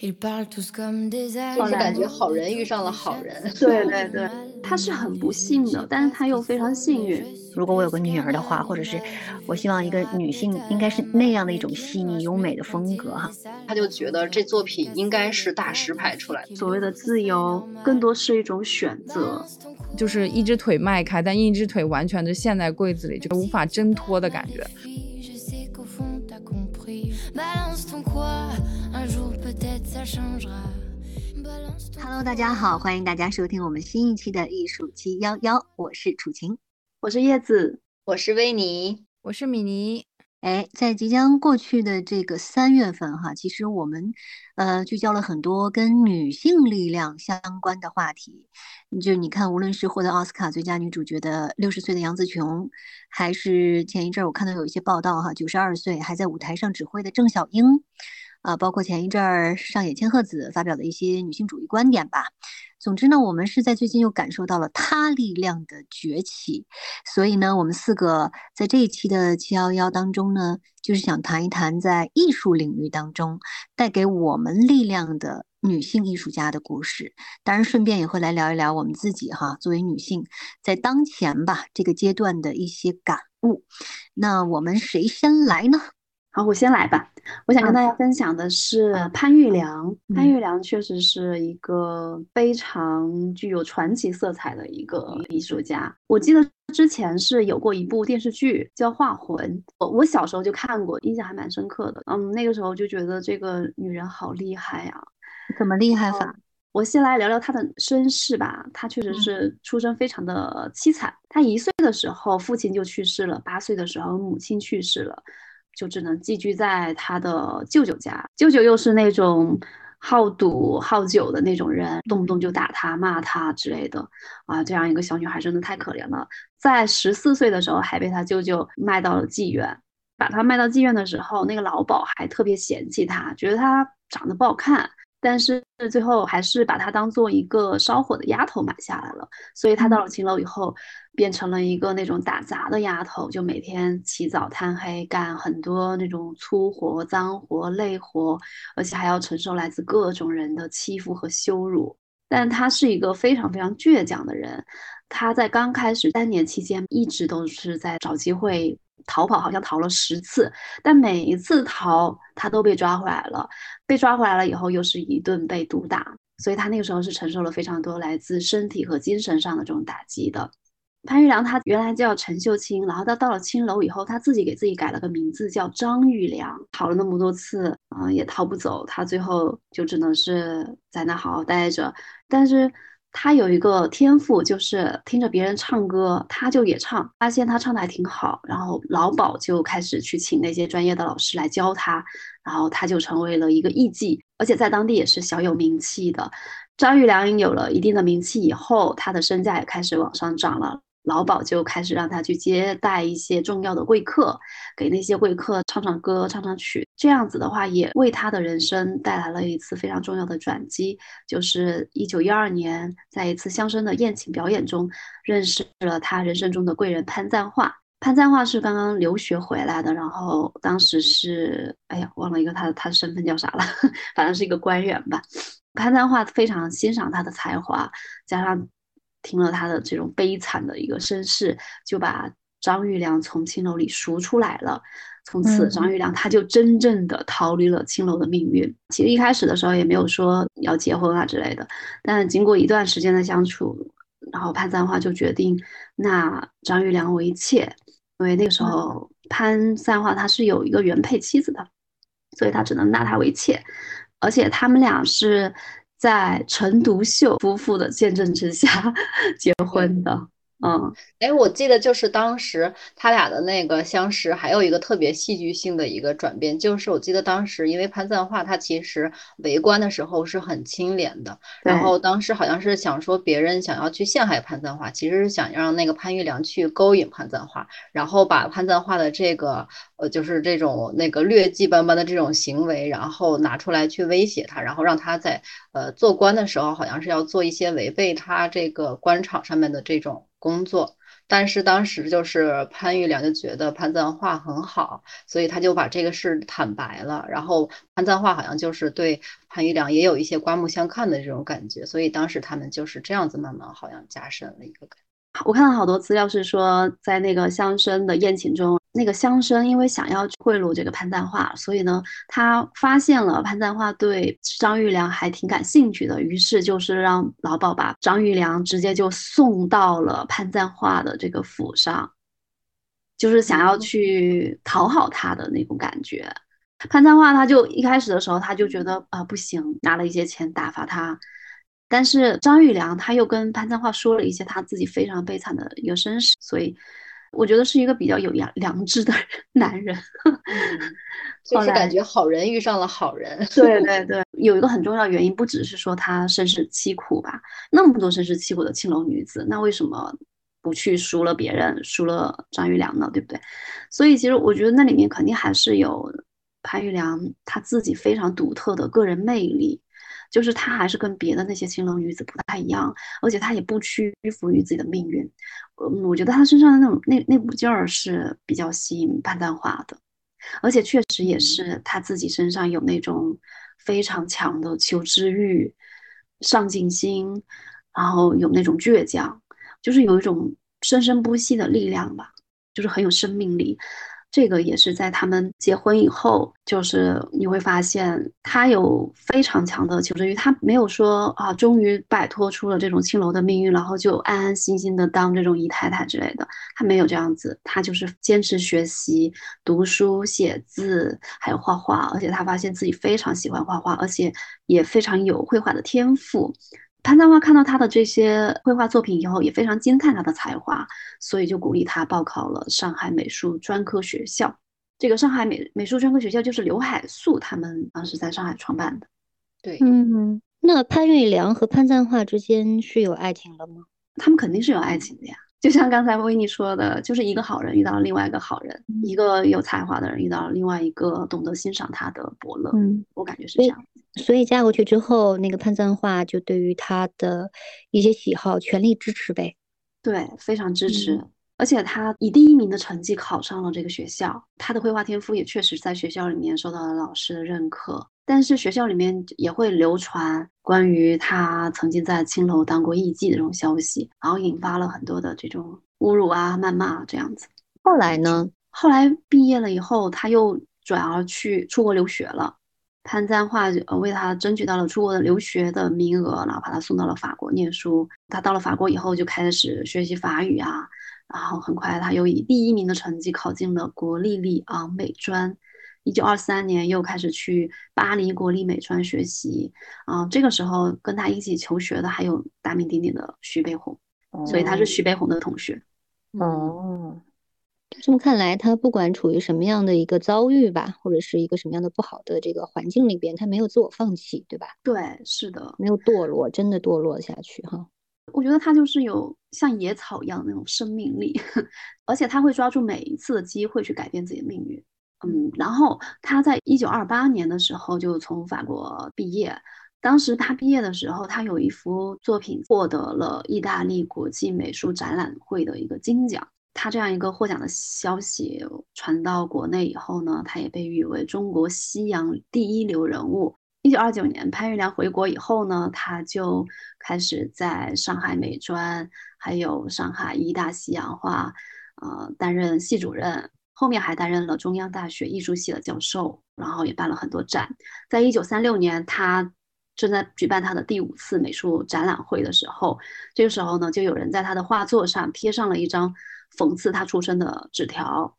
就是感觉好人遇上了好人。对对对，他是很不幸的，但是他又非常幸运。如果我有个女儿的话，或者是我希望一个女性应该是那样的一种细腻优美的风格哈，他就觉得这作品应该是大师拍出来的。所谓的自由，更多是一种选择，就是一只腿迈开，但一只腿完全的陷在柜子里，就无法挣脱的感觉。Hello，大家好，欢迎大家收听我们新一期的艺术七幺幺，我是楚晴，我是叶子，我是维尼，我是米妮。哎，在即将过去的这个三月份哈，其实我们呃聚焦了很多跟女性力量相关的话题。就你看，无论是获得奥斯卡最佳女主角的六十岁的杨紫琼，还是前一阵我看到有一些报道哈，九十二岁还在舞台上指挥的郑晓英。啊，包括前一阵儿上野千鹤子发表的一些女性主义观点吧。总之呢，我们是在最近又感受到了她力量的崛起，所以呢，我们四个在这一期的七幺幺当中呢，就是想谈一谈在艺术领域当中带给我们力量的女性艺术家的故事。当然，顺便也会来聊一聊我们自己哈，作为女性在当前吧这个阶段的一些感悟。那我们谁先来呢？好，我先来吧。我想跟大家分享的是潘玉良。潘玉良确实是一个非常具有传奇色彩的一个艺术家。我记得之前是有过一部电视剧叫《画魂》，我我小时候就看过，印象还蛮深刻的。嗯，那个时候就觉得这个女人好厉害呀。怎么厉害法？我先来聊聊她的身世吧。她确实是出生非常的凄惨。她一岁的时候父亲就去世了，八岁的时候母亲去世了。就只能寄居在他的舅舅家，舅舅又是那种好赌好酒的那种人，动不动就打他骂他之类的啊，这样一个小女孩真的太可怜了。在十四岁的时候，还被他舅舅卖到了妓院。把她卖到妓院的时候，那个老鸨还特别嫌弃她，觉得她长得不好看。但是最后还是把她当做一个烧火的丫头买下来了，所以她到了青楼以后，变成了一个那种打杂的丫头，就每天起早贪黑干很多那种粗活、脏活、累活，而且还要承受来自各种人的欺负和羞辱。但她是一个非常非常倔强的人，她在刚开始三年期间一直都是在找机会。逃跑好像逃了十次，但每一次逃他都被抓回来了。被抓回来了以后，又是一顿被毒打，所以他那个时候是承受了非常多来自身体和精神上的这种打击的。潘玉良他原来叫陈秀清，然后他到了青楼以后，他自己给自己改了个名字叫张玉良。逃了那么多次啊，也逃不走，他最后就只能是在那好好待着。但是。他有一个天赋，就是听着别人唱歌，他就也唱，发现他唱的还挺好，然后老鸨就开始去请那些专业的老师来教他，然后他就成为了一个艺妓，而且在当地也是小有名气的。张玉良有了一定的名气以后，他的身价也开始往上涨了。老鸨就开始让他去接待一些重要的贵客，给那些贵客唱唱歌、唱唱曲。这样子的话，也为他的人生带来了一次非常重要的转机。就是一九一二年，在一次乡绅的宴请表演中，认识了他人生中的贵人潘赞化。潘赞化是刚刚留学回来的，然后当时是，哎呀，忘了一个他他的身份叫啥了，反正是一个官员吧。潘赞化非常欣赏他的才华，加上。听了他的这种悲惨的一个身世，就把张玉良从青楼里赎出来了。从此，张玉良他就真正的逃离了青楼的命运。其实一开始的时候也没有说要结婚啊之类的，但经过一段时间的相处，然后潘赞化就决定纳张玉良为妾，因为那个时候潘赞化他是有一个原配妻子的，所以他只能纳她为妾，而且他们俩是。在陈独秀夫妇的见证之下 结婚的。嗯，哎，我记得就是当时他俩的那个相识，还有一个特别戏剧性的一个转变，就是我记得当时因为潘赞化他其实围观的时候是很清廉的，然后当时好像是想说别人想要去陷害潘赞化，其实是想让那个潘玉良去勾引潘赞化，然后把潘赞化的这个呃就是这种那个劣迹斑斑的这种行为，然后拿出来去威胁他，然后让他在呃做官的时候好像是要做一些违背他这个官场上面的这种。工作但是当时就是潘玉良就觉得潘赞化很好，所以他就把这个事坦白了。然后潘赞化好像就是对潘玉良也有一些刮目相看的这种感觉，所以当时他们就是这样子慢慢好像加深了一个感。我看到好多资料是说，在那个乡绅的宴请中，那个乡绅因为想要贿赂这个潘赞化，所以呢，他发现了潘赞化对张玉良还挺感兴趣的，于是就是让老鸨把张玉良直接就送到了潘赞化的这个府上，就是想要去讨好他的那种感觉。潘赞化他就一开始的时候他就觉得啊不行，拿了一些钱打发他。但是张玉良他又跟潘赞化说了一些他自己非常悲惨的一个身世，所以我觉得是一个比较有良良知的男人。就是感觉好人遇上了好人。对对对，有一个很重要原因，不只是说他身世凄苦吧，那么多身世凄苦的青楼女子，那为什么不去输了别人，输了张玉良呢？对不对？所以其实我觉得那里面肯定还是有潘玉良他自己非常独特的个人魅力。就是她还是跟别的那些青楼女子不太一样，而且她也不屈服于自己的命运。嗯，我觉得她身上的那种那那股劲儿是比较吸引潘淡华的，而且确实也是她自己身上有那种非常强的求知欲、上进心，然后有那种倔强，就是有一种生生不息的力量吧，就是很有生命力。这个也是在他们结婚以后，就是你会发现他有非常强的求知欲，他没有说啊，终于摆脱出了这种青楼的命运，然后就安安心心的当这种姨太太之类的，他没有这样子，他就是坚持学习、读书、写字，还有画画，而且他发现自己非常喜欢画画，而且也非常有绘画的天赋。潘赞化看到他的这些绘画作品以后，也非常惊叹他的才华，所以就鼓励他报考了上海美术专科学校。这个上海美美术专科学校就是刘海粟他们当时在上海创办的。对，嗯，那潘玉良和潘赞化之间是有爱情的吗？他们肯定是有爱情的呀。就像刚才维尼说的，就是一个好人遇到了另外一个好人，一个有才华的人遇到了另外一个懂得欣赏他的伯乐。嗯，我感觉是这样。所以嫁过去之后，那个潘赞化就对于他的一些喜好全力支持呗。对，非常支持。而且他以第一名的成绩考上了这个学校，他的绘画天赋也确实在学校里面受到了老师的认可。但是学校里面也会流传关于他曾经在青楼当过艺妓的这种消息，然后引发了很多的这种侮辱啊、谩骂这样子。后来呢？后来毕业了以后，他又转而去出国留学了。潘赞化呃为他争取到了出国的留学的名额，然后把他送到了法国念书。他到了法国以后就开始学习法语啊，然后很快他又以第一名的成绩考进了国立里昂美专。一九二三年又开始去巴黎国立美专学习，啊，这个时候跟他一起求学的还有大名鼎鼎的徐悲鸿，所以他是徐悲鸿的同学。哦，这么看来，他不管处于什么样的一个遭遇吧，或者是一个什么样的不好的这个环境里边，他没有自我放弃，对吧？对，是的，没有堕落，真的堕落下去哈。我觉得他就是有像野草一样的那种生命力，而且他会抓住每一次的机会去改变自己的命运。嗯，然后他在一九二八年的时候就从法国毕业。当时他毕业的时候，他有一幅作品获得了意大利国际美术展览会的一个金奖。他这样一个获奖的消息传到国内以后呢，他也被誉为中国西洋第一流人物。一九二九年，潘玉良回国以后呢，他就开始在上海美专，还有上海医大西洋画，呃，担任系主任。后面还担任了中央大学艺术系的教授，然后也办了很多展。在一九三六年，他正在举办他的第五次美术展览会的时候，这个时候呢，就有人在他的画作上贴上了一张讽刺他出身的纸条，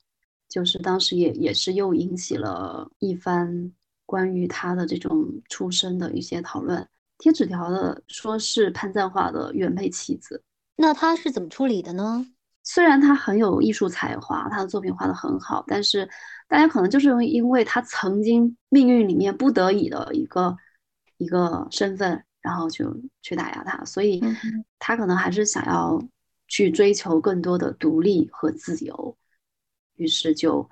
就是当时也也是又引起了一番关于他的这种出身的一些讨论。贴纸条的说是潘赞化的原配妻子，那他是怎么处理的呢？虽然他很有艺术才华，他的作品画得很好，但是大家可能就是因为他曾经命运里面不得已的一个一个身份，然后就去打压他，所以他可能还是想要去追求更多的独立和自由，于是就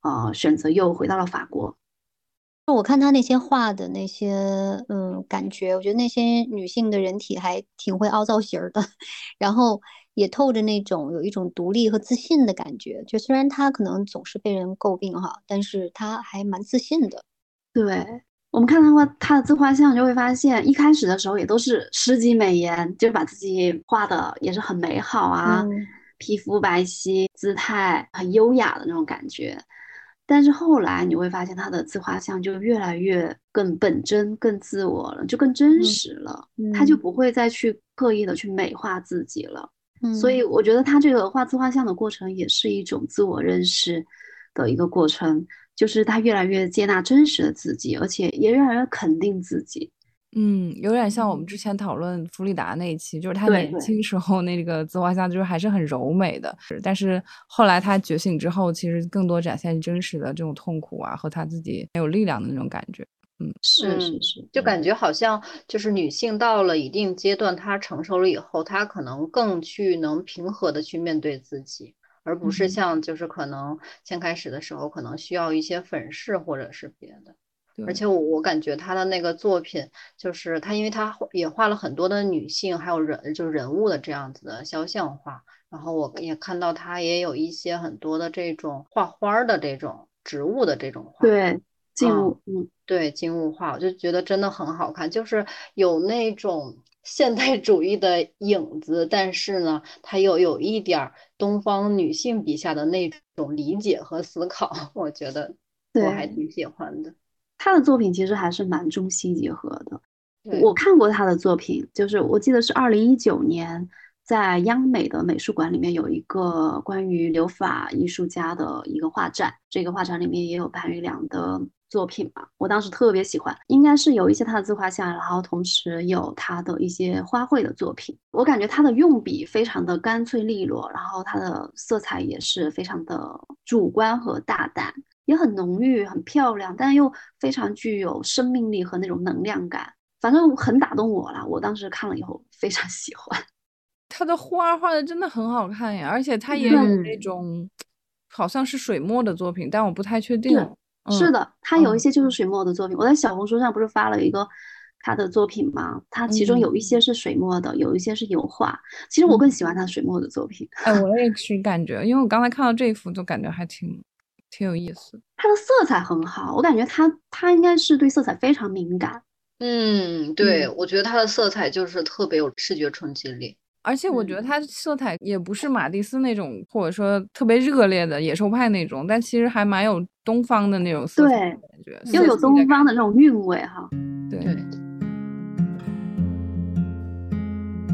呃选择又回到了法国。我看他那些画的那些嗯感觉，我觉得那些女性的人体还挺会凹造型的，然后。也透着那种有一种独立和自信的感觉。就虽然她可能总是被人诟病哈，但是她还蛮自信的。对我们看他画他的自画像，就会发现一开始的时候也都是诗集美颜，就是把自己画的也是很美好啊，皮肤白皙，姿态很优雅的那种感觉。但是后来你会发现他的自画像就越来越更本真、更自我了，就更真实了。他就不会再去刻意的去美化自己了。所以我觉得他这个画自画像的过程也是一种自我认识的一个过程，就是他越来越接纳真实的自己，而且也越来越肯定自己。嗯，有点像我们之前讨论弗里达那一期，就是她年轻时候那个自画像，就是还是很柔美的。但是后来她觉醒之后，其实更多展现真实的这种痛苦啊，和她自己没有力量的那种感觉。嗯，是是是，就感觉好像就是女性到了一定阶段，她成熟了以后，她可能更去能平和的去面对自己，而不是像就是可能先开始的时候，可能需要一些粉饰或者是别的。而且我我感觉他的那个作品，就是他，因为他也画了很多的女性，还有人就是人物的这样子的肖像画。然后我也看到他也有一些很多的这种画花的这种植物的这种画。对，静物，嗯，对，静物画，我就觉得真的很好看，就是有那种 现代主义的影子，但是呢，它又有一点东方女性笔下的那种理解和思考，我觉得我还挺喜欢的。他的作品其实还是蛮中西结合的。我看过他的作品，就是我记得是二零一九年在央美的美术馆里面有一个关于留法艺术家的一个画展，这个画展里面也有潘玉良的作品嘛。我当时特别喜欢，应该是有一些他的自画像，然后同时有他的一些花卉的作品。我感觉他的用笔非常的干脆利落，然后他的色彩也是非常的主观和大胆。也很浓郁，很漂亮，但又非常具有生命力和那种能量感，反正很打动我了。我当时看了以后非常 喜欢。他的画画的真的很好看呀，而且他也有那种好像是水墨的作品，但我不太确定。是的，他有一些就是水墨的作品。我在小红书上不是发了一个他的作品吗？他其中有一些是水墨的，有一些是油画。其实我更喜欢他水墨的作品。哎，我也是感觉，因为我刚才看到这一幅，就感觉还挺。挺有意思，它的色彩很好，我感觉他他应该是对色彩非常敏感。嗯，对，我觉得他的色彩就是特别有视觉冲击力，而且我觉得他色彩也不是马蒂斯那种，或者说特别热烈的野兽派那种，但其实还蛮有东方的那种色彩感觉，又有东方的那种韵味哈。对。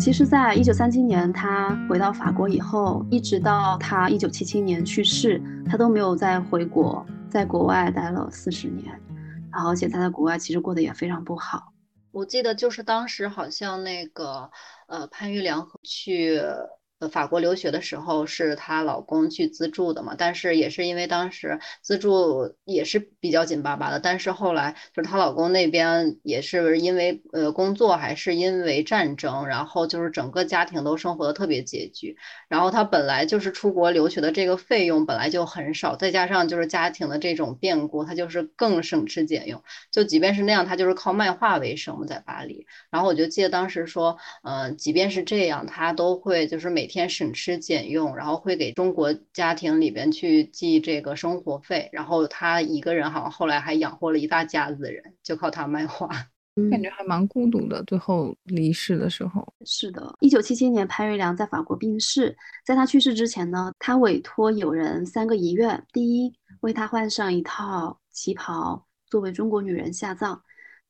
其实，在一九三七年他回到法国以后，一直到他一九七七年去世，他都没有再回国，在国外待了四十年，然后而且他在国外其实过得也非常不好。我记得就是当时好像那个呃潘玉良去。呃，法国留学的时候是她老公去资助的嘛，但是也是因为当时资助也是比较紧巴巴的，但是后来就是她老公那边也是因为呃工作还是因为战争，然后就是整个家庭都生活的特别拮据，然后她本来就是出国留学的这个费用本来就很少，再加上就是家庭的这种变故，她就是更省吃俭用，就即便是那样，她就是靠卖画为生在巴黎，然后我就记得当时说，嗯，即便是这样，她都会就是每天省吃俭用，然后会给中国家庭里边去寄这个生活费，然后他一个人好像后来还养活了一大家子人，就靠他卖画，感觉还蛮孤独的。最后离世的时候，是的，一九七七年潘玉良在法国病逝，在他去世之前呢，他委托友人三个遗愿：第一，为他换上一套旗袍作为中国女人下葬；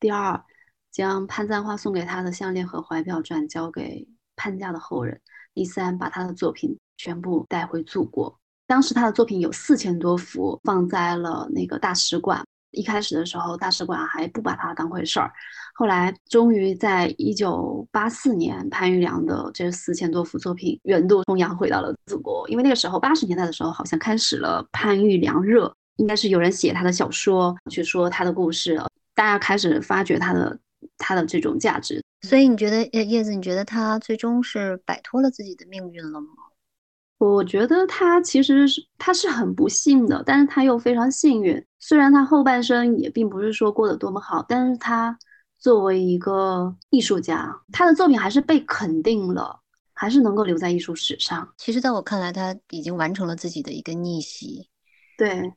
第二，将潘赞化送给他的项链和怀表转交给潘家的后人。第三，把他的作品全部带回祖国。当时他的作品有四千多幅，放在了那个大使馆。一开始的时候，大使馆还不把他当回事儿。后来，终于在一九八四年，潘玉良的这四千多幅作品原度重洋回到了祖国。因为那个时候，八十年代的时候，好像开始了潘玉良热，应该是有人写他的小说，去说他的故事，大家开始发掘他的他的这种价值。所以你觉得叶叶子？你觉得他最终是摆脱了自己的命运了吗？我觉得他其实是他是很不幸的，但是他又非常幸运。虽然他后半生也并不是说过得多么好，但是他作为一个艺术家，他的作品还是被肯定了，还是能够留在艺术史上。其实，在我看来，他已经完成了自己的一个逆袭。对，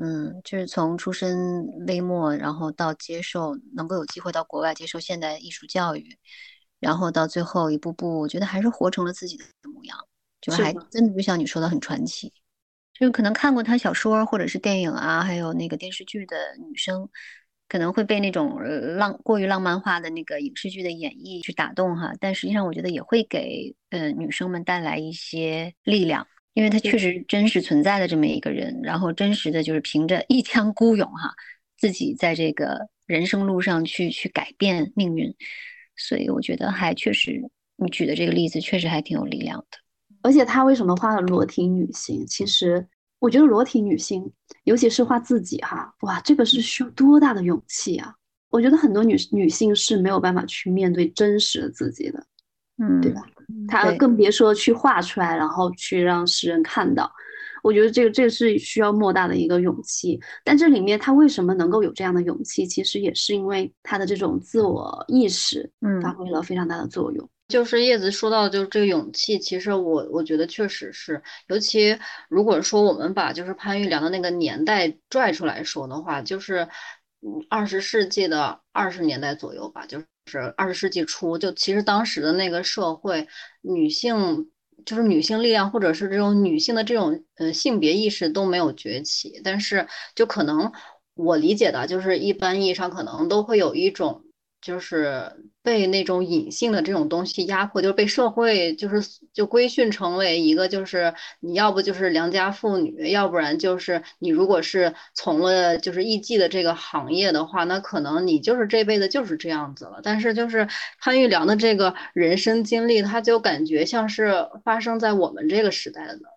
嗯，就是从出身微末，然后到接受，能够有机会到国外接受现代艺术教育，然后到最后一步步，我觉得还是活成了自己的模样，就还真的就像你说的很传奇。就可能看过他小说或者是电影啊，还有那个电视剧的女生。可能会被那种浪过于浪漫化的那个影视剧的演绎去打动哈，但实际上我觉得也会给呃女生们带来一些力量，因为他确实真实存在的这么一个人，然后真实的就是凭着一腔孤勇哈，自己在这个人生路上去去改变命运，所以我觉得还确实你举的这个例子确实还挺有力量的，而且他为什么画了裸体女性？其实。我觉得裸体女性，尤其是画自己哈，哇，这个是需要多大的勇气啊！我觉得很多女女性是没有办法去面对真实的自己的，嗯，对吧？她更别说去画出来，然后去让世人看到。我觉得这个这个是需要莫大的一个勇气。但这里面他为什么能够有这样的勇气？其实也是因为他的这种自我意识，嗯，发挥了非常大的作用。就是叶子说到，就是这个勇气，其实我我觉得确实是，尤其如果说我们把就是潘玉良的那个年代拽出来说的话，就是二十世纪的二十年代左右吧，就是是二十世纪初，就其实当时的那个社会，女性就是女性力量，或者是这种女性的这种呃性别意识都没有崛起，但是就可能我理解的，就是一般意义上可能都会有一种。就是被那种隐性的这种东西压迫，就是被社会就是就规训成为一个，就是你要不就是良家妇女，要不然就是你如果是从了就是艺妓的这个行业的话，那可能你就是这辈子就是这样子了。但是就是潘玉良的这个人生经历，他就感觉像是发生在我们这个时代的。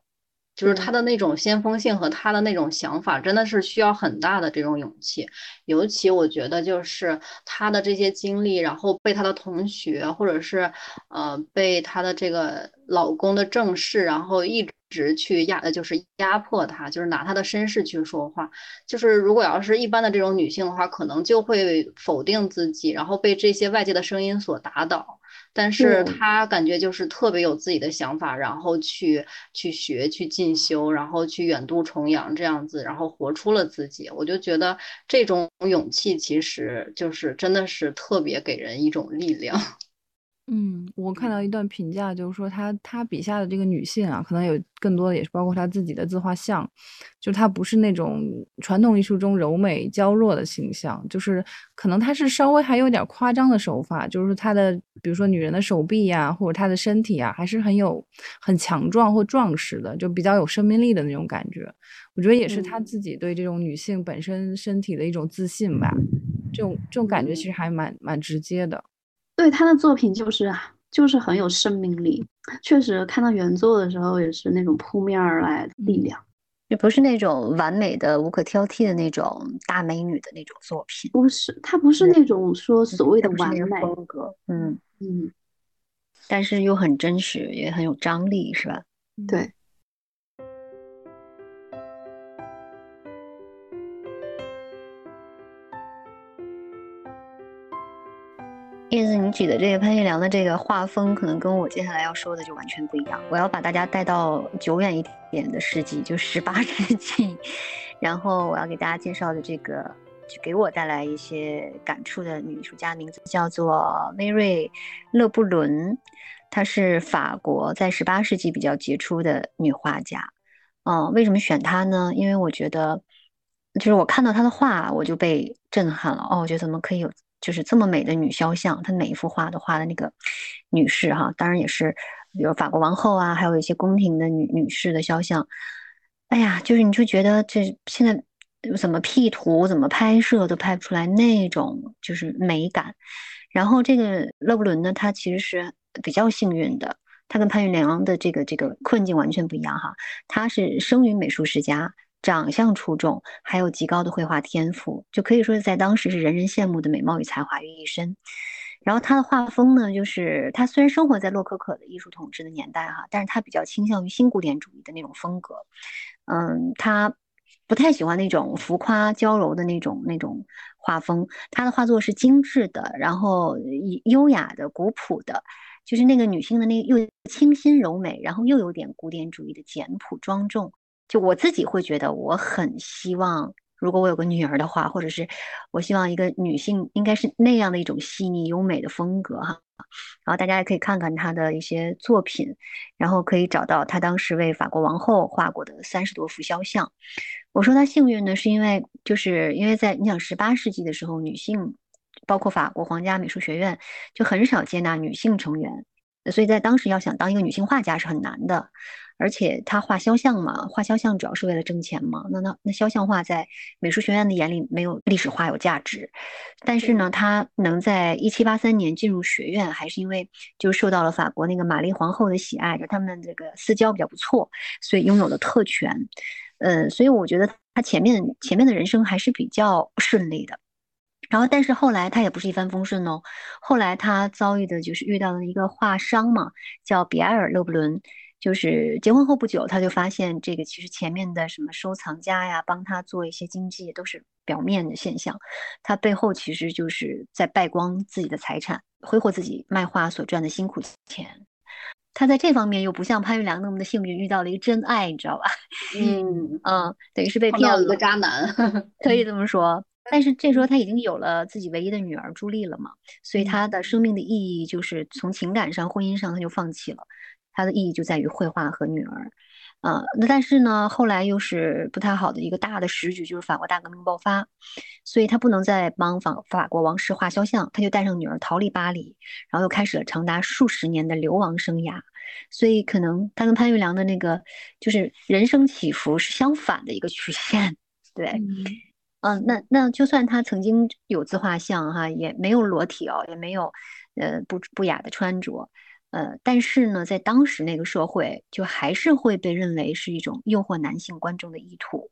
就是他的那种先锋性和他的那种想法，真的是需要很大的这种勇气。尤其我觉得，就是他的这些经历，然后被他的同学，或者是呃被他的这个老公的正室，然后一直去压，就是压迫她，就是拿她的身世去说话。就是如果要是一般的这种女性的话，可能就会否定自己，然后被这些外界的声音所打倒。但是她感觉就是特别有自己的想法，然后去去学、去进修，然后去远渡重洋这样子，然后活出了自己。我就觉得这种勇气其实就是真的是特别给人一种力量。嗯，我看到一段评价，就是说他他笔下的这个女性啊，可能有更多的也是包括他自己的自画像，就她不是那种传统艺术中柔美娇弱的形象，就是可能她是稍微还有点夸张的手法，就是她的比如说女人的手臂呀，或者她的身体啊，还是很有很强壮或壮实的，就比较有生命力的那种感觉。我觉得也是他自己对这种女性本身身体的一种自信吧，这种这种感觉其实还蛮蛮直接的。对他的作品就是就是很有生命力，确实看到原作的时候也是那种扑面而来的力量，也不是那种完美的无可挑剔的那种大美女的那种作品，不是，他不是那种说所谓的完美风格，嗯嗯，但是又很真实，也很有张力，是吧？对。叶子，你举的这个潘玉良的这个画风，可能跟我接下来要说的就完全不一样。我要把大家带到久远一点的世纪，就十八 世纪。然后我要给大家介绍的这个，就给我带来一些感触的女艺术家，名字叫做梅瑞·勒布伦。她是法国在十八世纪比较杰出的女画家。嗯，为什么选她呢？因为我觉得，就是我看到她的画，我就被震撼了。哦，我觉得怎么可以有。就是这么美的女肖像，她每一幅画都画的那个女士哈，当然也是，比如法国王后啊，还有一些宫廷的女女士的肖像。哎呀，就是你就觉得这现在怎么 P 图、怎么拍摄都拍不出来那种就是美感。然后这个勒布伦呢，他其实是比较幸运的，他跟潘玉良的这个这个困境完全不一样哈，他是生于美术世家。长相出众，还有极高的绘画天赋，就可以说是在当时是人人羡慕的美貌与才华于一身。然后他的画风呢，就是他虽然生活在洛可可的艺术统治的年代哈，但是他比较倾向于新古典主义的那种风格。嗯，他不太喜欢那种浮夸娇柔的那种那种画风。他的画作是精致的，然后优雅的、古朴的，就是那个女性的那又清新柔美，然后又有点古典主义的简朴庄重。就我自己会觉得，我很希望。如果我有个女儿的话，或者是我希望一个女性应该是那样的一种细腻优美的风格哈，然后大家也可以看看她的一些作品，然后可以找到她当时为法国王后画过的三十多幅肖像。我说她幸运呢，是因为就是因为在你想十八世纪的时候，女性包括法国皇家美术学院就很少接纳女性成员，所以在当时要想当一个女性画家是很难的。而且他画肖像嘛，画肖像主要是为了挣钱嘛。那那那肖像画在美术学院的眼里没有历史画有价值，但是呢，他能在一七八三年进入学院，还是因为就受到了法国那个玛丽皇后的喜爱，就他们这个私交比较不错，所以拥有了特权。呃，所以我觉得他前面前面的人生还是比较顺利的。然后，但是后来他也不是一帆风顺哦。后来他遭遇的就是遇到了一个画商嘛，叫比埃尔·勒布伦。就是结婚后不久，他就发现这个其实前面的什么收藏家呀，帮他做一些经济都是表面的现象，他背后其实就是在败光自己的财产，挥霍自己卖画所赚的辛苦钱。他在这方面又不像潘玉良那么的幸运，遇到了一个真爱，你知道吧？嗯 嗯，等于是被骗了一个渣男，可以这么说。但是这时候他已经有了自己唯一的女儿朱莉了嘛，所以他的生命的意义就是从情感上、婚姻上他就放弃了。它的意义就在于绘画和女儿，呃，那但是呢，后来又是不太好的一个大的时局，就是法国大革命爆发，所以他不能再帮法法国王室画肖像，他就带上女儿逃离巴黎，然后又开始了长达数十年的流亡生涯。所以可能他跟潘玉良的那个就是人生起伏是相反的一个曲线，对，嗯，那那就算他曾经有自画像哈，也没有裸体哦，也没有呃不不雅的穿着。呃，但是呢，在当时那个社会，就还是会被认为是一种诱惑男性观众的意图，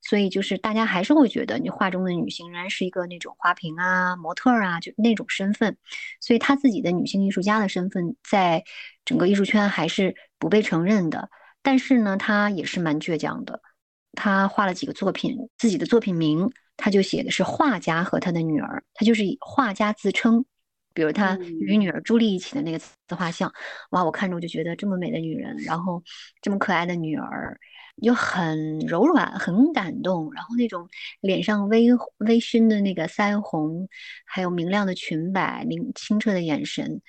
所以就是大家还是会觉得你画中的女性仍然是一个那种花瓶啊、模特啊，就那种身份，所以她自己的女性艺术家的身份在整个艺术圈还是不被承认的。但是呢，她也是蛮倔强的，她画了几个作品，自己的作品名，她就写的是画家和他的女儿，她就是以画家自称。比如他与女儿朱莉一起的那个自画像，哇，我看着我就觉得这么美的女人，然后这么可爱的女儿，又很柔软，很感动，然后那种脸上微微醺的那个腮红，还有明亮的裙摆，明清澈的眼神，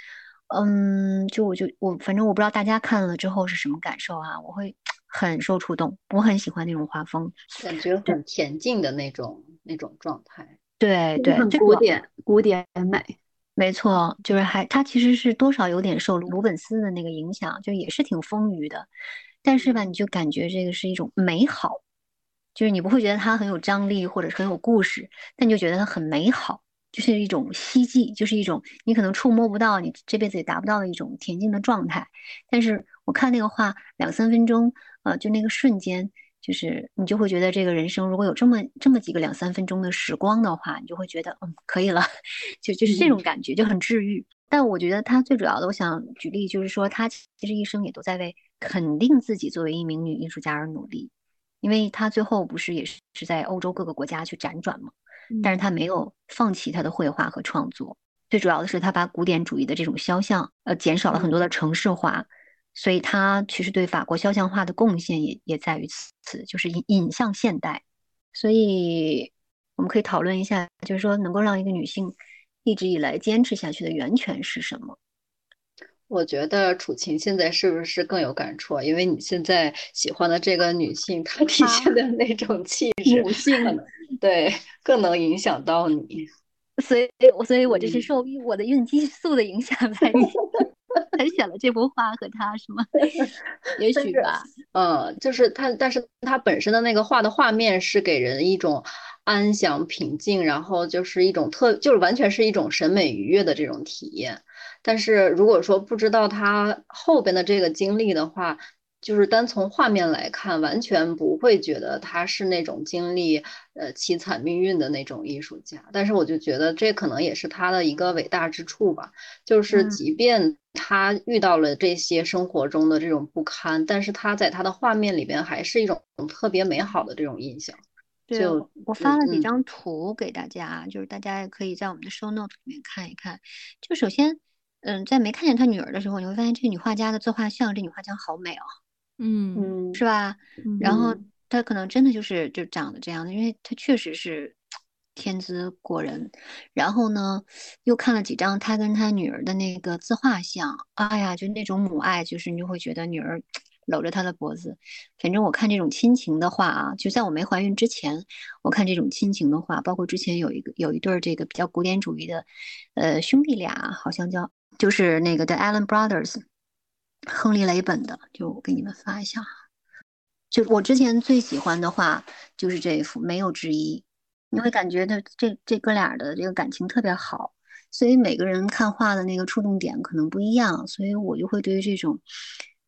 嗯，就我就我反正我不知道大家看了之后是什么感受啊，我会 很受触动，我很喜欢那种画风，感觉很恬静的那种那种状态，对对，很古典古典美。没错，就是还他其实是多少有点受鲁本斯的那个影响，就也是挺丰腴的，但是吧，你就感觉这个是一种美好，就是你不会觉得它很有张力或者是很有故事，但你就觉得它很美好，就是一种希冀，就是一种你可能触摸不到，你这辈子也达不到的一种恬静的状态。但是我看那个画两三分钟，呃，就那个瞬间。就是你就会觉得这个人生如果有这么这么几个两三分钟的时光的话，你就会觉得嗯可以了，就就是这种感觉就很治愈。但我觉得他最主要的，我想举例就是说，他其实一生也都在为肯定自己作为一名女艺术家而努力，因为他最后不是也是是在欧洲各个国家去辗转嘛，但是他没有放弃他的绘画和创作。最主要的是他把古典主义的这种肖像呃减少了很多的城市化。所以，他其实对法国肖像画的贡献也也在于此，就是引引向现代。所以，我们可以讨论一下，就是说，能够让一个女性一直以来坚持下去的源泉是什么？我觉得楚晴现在是不是更有感触？因为你现在喜欢的这个女性，她体现的那种气 质，母性，对，更能影响到你。所以，所以我这是受我的孕激素的影响才。才选了这幅画和他是吗？也许吧。嗯，就是他，但是他本身的那个画的画面是给人一种安详平静，然后就是一种特，就是完全是一种审美愉悦的这种体验。但是如果说不知道他后边的这个经历的话，就是单从画面来看，完全不会觉得他是那种经历呃凄惨命运的那种艺术家。但是我就觉得这可能也是他的一个伟大之处吧，就是即便她遇到了这些生活中的这种不堪，但是他在他的画面里边还是一种特别美好的这种印象。就我发了几张图给大家，就是大家也可以在我们的 show note 里面看一看。就首先，嗯，在没看见他女儿的时候，你会发现这个女画家的自画像，这女画家好美哦，嗯嗯，是吧？然后她可能真的就是就长得这样的，因为她确实是天资过人。然后呢，又看了几张他跟他女儿的那个自画像，哎呀，就那种母爱，就是你就会觉得女儿。搂着他的脖子，反正我看这种亲情的话啊，就在我没怀孕之前，我看这种亲情的话，包括之前有一个有一对这个比较古典主义的，呃兄弟俩，好像叫就是那个的 Allen Brothers，亨利雷本的，就我给你们发一下，就我之前最喜欢的画就是这一幅，没有之一，你会感觉他这这哥俩的这个感情特别好，所以每个人看画的那个触动点可能不一样，所以我就会对于这种。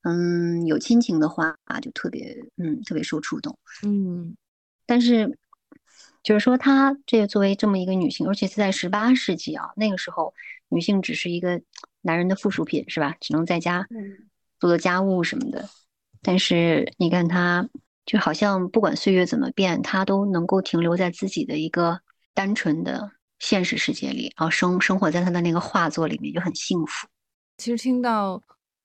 嗯，有亲情的画就特别，嗯，特别受触动。嗯，但是就是说，她这个作为这么一个女性，而且是在十八世纪啊，那个时候女性只是一个男人的附属品，是吧？只能在家做做家务什么的。但是你看她，就好像不管岁月怎么变，他都能够停留在自己的一个单纯的现实世界里，然后生生活在他的那个画作里面，就很幸福。其实听到。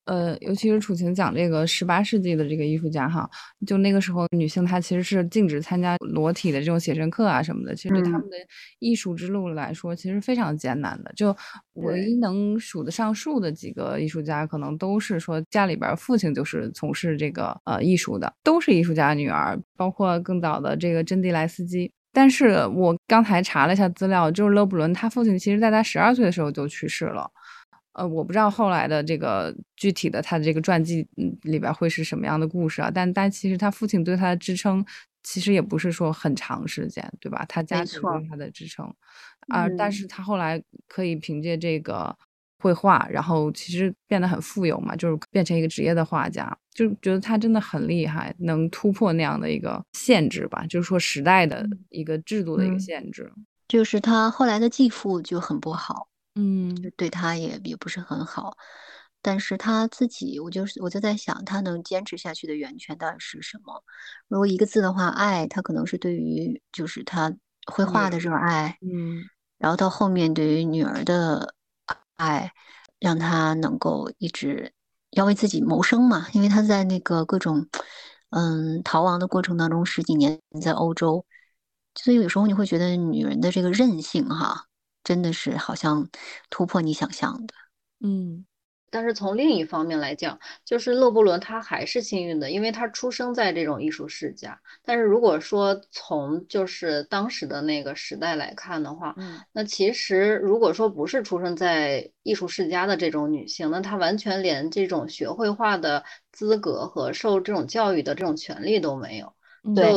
呃，尤其是楚晴讲这个十八世纪的这个艺术家哈，就那个时候女性她其实是禁止参加裸体的这种写真课啊什么的，其实对他们的艺术之路来说，其实非常艰难的。就唯一能数得上数的几个艺术家，可能都是说家里边父亲就是从事这个呃艺术的，都是艺术家女儿，包括更早的这个珍蒂莱斯基。但是我刚才查了一下资料，就是勒布伦他父亲其实在他十二岁的时候就去世了。呃，我不知道后来的这个具体的他的这个传记里边会是什么样的故事啊？但但其实他父亲对他的支撑，其实也不是说很长时间，对吧？他家庭对他的支撑，啊，但是他后来可以凭借这个绘画，然后其实变得很富有嘛，就是变成一个职业的画家，就觉得他真的很厉害，能突破那样的一个限制吧，就是说时代的一个制度的一个限制。就是他后来的继父就很不好。嗯，对他也也不是很好，但是他自己，我就是我就在想，他能坚持下去的源泉到底是什么？如果一个字的话，爱，他可能是对于就是他绘画的这种爱，嗯，然后到后面对于女儿的爱，让他能够一直要为自己谋生嘛，因为他在那个各种嗯逃亡的过程当中十几年在欧洲，所以有时候你会觉得女人的这个韧性哈。真的是好像突破你想象的，嗯，但是从另一方面来讲，就是勒布伦他还是幸运的，因为他出生在这种艺术世家。但是如果说从就是当时的那个时代来看的话，嗯，那其实如果说不是出生在艺术世家的这种女性，那她完全连这种学绘画的资格和受这种教育的这种权利都没有，对，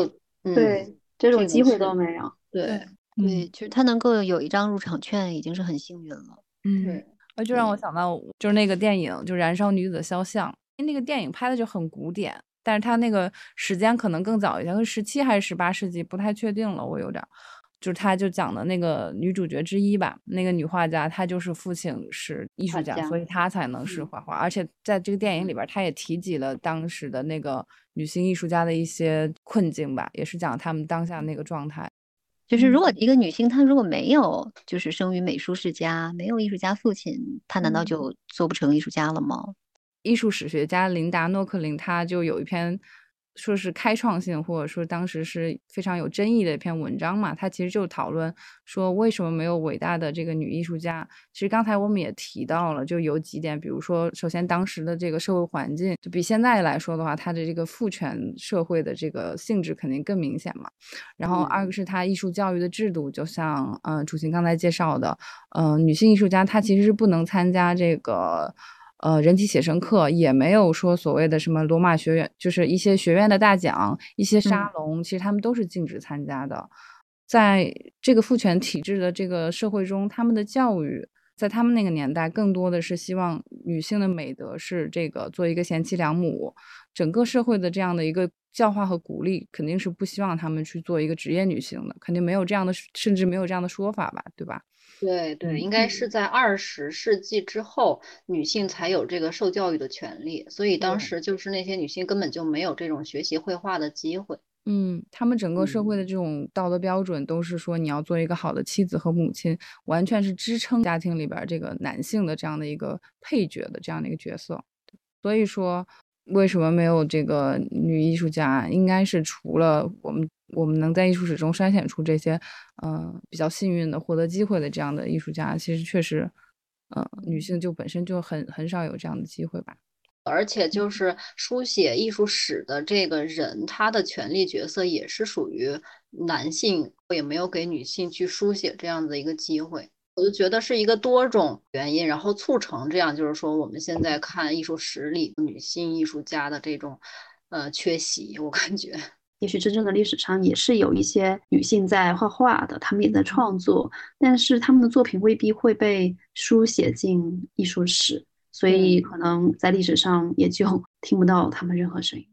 对，这种机会都没有，对。对，其实他能够有一张入场券，已经是很幸运了。嗯，那就让我想到，就是那个电影，就《燃烧女子的肖像》，那个电影拍的就很古典，但是它那个时间可能更早一点，是十七还是十八世纪，不太确定了，我有点。就是他就讲的那个女主角之一吧，那个女画家，她就是父亲是艺术家，所以她才能是画画。而且在这个电影里边，她也提及了当时的那个女性艺术家的一些困境吧，也是讲他们当下那个状态。就是如果一个女性她如果没有就是生于美术世家，没有艺术家父亲，她难道就做不成艺术家了吗？艺术史学家琳达诺克林她就有一篇。说是开创性，或者说当时是非常有争议的一篇文章嘛？它其实就讨论说，为什么没有伟大的这个女艺术家？其实刚才我们也提到了，就有几点，比如说，首先当时的这个社会环境，就比现在来说的话，它的这个父权社会的这个性质肯定更明显嘛。然后二个是它艺术教育的制度，就像嗯主席刚才介绍的，嗯，女性艺术家她其实是不能参加这个。呃，人体写生课也没有说所谓的什么罗马学院，就是一些学院的大奖、一些沙龙，其实他们都是禁止参加的。在这个父权体制的这个社会中，他们的教育在他们那个年代更多的是希望女性的美德是这个做一个贤妻良母。整个社会的这样的一个教化和鼓励，肯定是不希望他们去做一个职业女性的，肯定没有这样的，甚至没有这样的说法吧，对吧？对对，应该是在二十世纪之后，女性才有这个受教育的权利，所以当时就是那些女性根本就没有这种学习绘画的机会。嗯，他们整个社会的这种道德标准都是说你要做一个好的妻子和母亲，完全是支撑家庭里边这个男性的这样的一个配角的这样的一个角色。所以说，为什么没有这个女艺术家？应该是除了我们我们能在艺术史中筛选出这些，嗯，比较幸运的获得机会的这样的艺术家，其实确实，嗯，女性就本身就很很少有这样的机会吧。而且就是书写艺术史的这个人，他的权力角色也是属于男性，也没有给女性去书写这样的一个机会。我就觉得是一个多种原因，然后促成这样，就是说我们现在看艺术史里女性艺术家的这种呃缺席，我感觉也许真正的历史上也是有一些女性在画画的，她们也在创作，但是她们的作品未必会被书写进艺术史。所以，可能在历史上也就 听不到她们任何声音。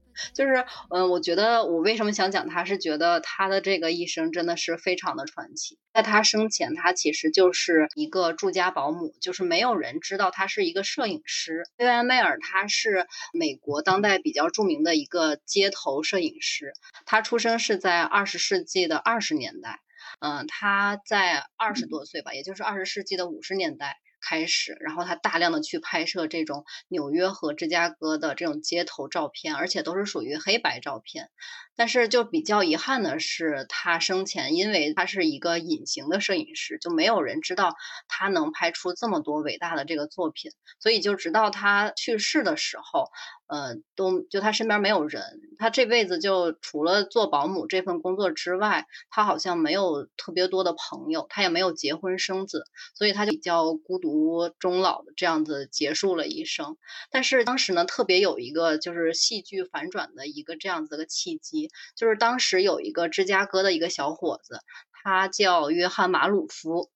就是，嗯，我觉得我为什么想讲他，是觉得他的这个一生真的是非常的传奇。在他生前，他其实就是一个住家保姆，就是没有人知道他是一个摄影师。薇安·迈尔他是美国当代比较著名的一个街头摄影师，他出生是在二十世纪的二十年代。嗯，他在二十多岁吧，也就是二十世纪的五十年代开始，然后他大量的去拍摄这种纽约和芝加哥的这种街头照片，而且都是属于黑白照片。但是就比较遗憾的是，他生前因为他是一个隐形的摄影师，就没有人知道他能拍出这么多伟大的这个作品，所以就直到他去世的时候。呃，都就他身边没有人，他这辈子就除了做保姆这份工作之外，他好像没有特别多的朋友，他也没有结婚生子，所以他就比较孤独终老的这样子结束了一生。但是当时呢，特别有一个就是戏剧反转的一个这样子的契机，就是当时有一个芝加哥的一个小伙子，他叫约翰马鲁夫。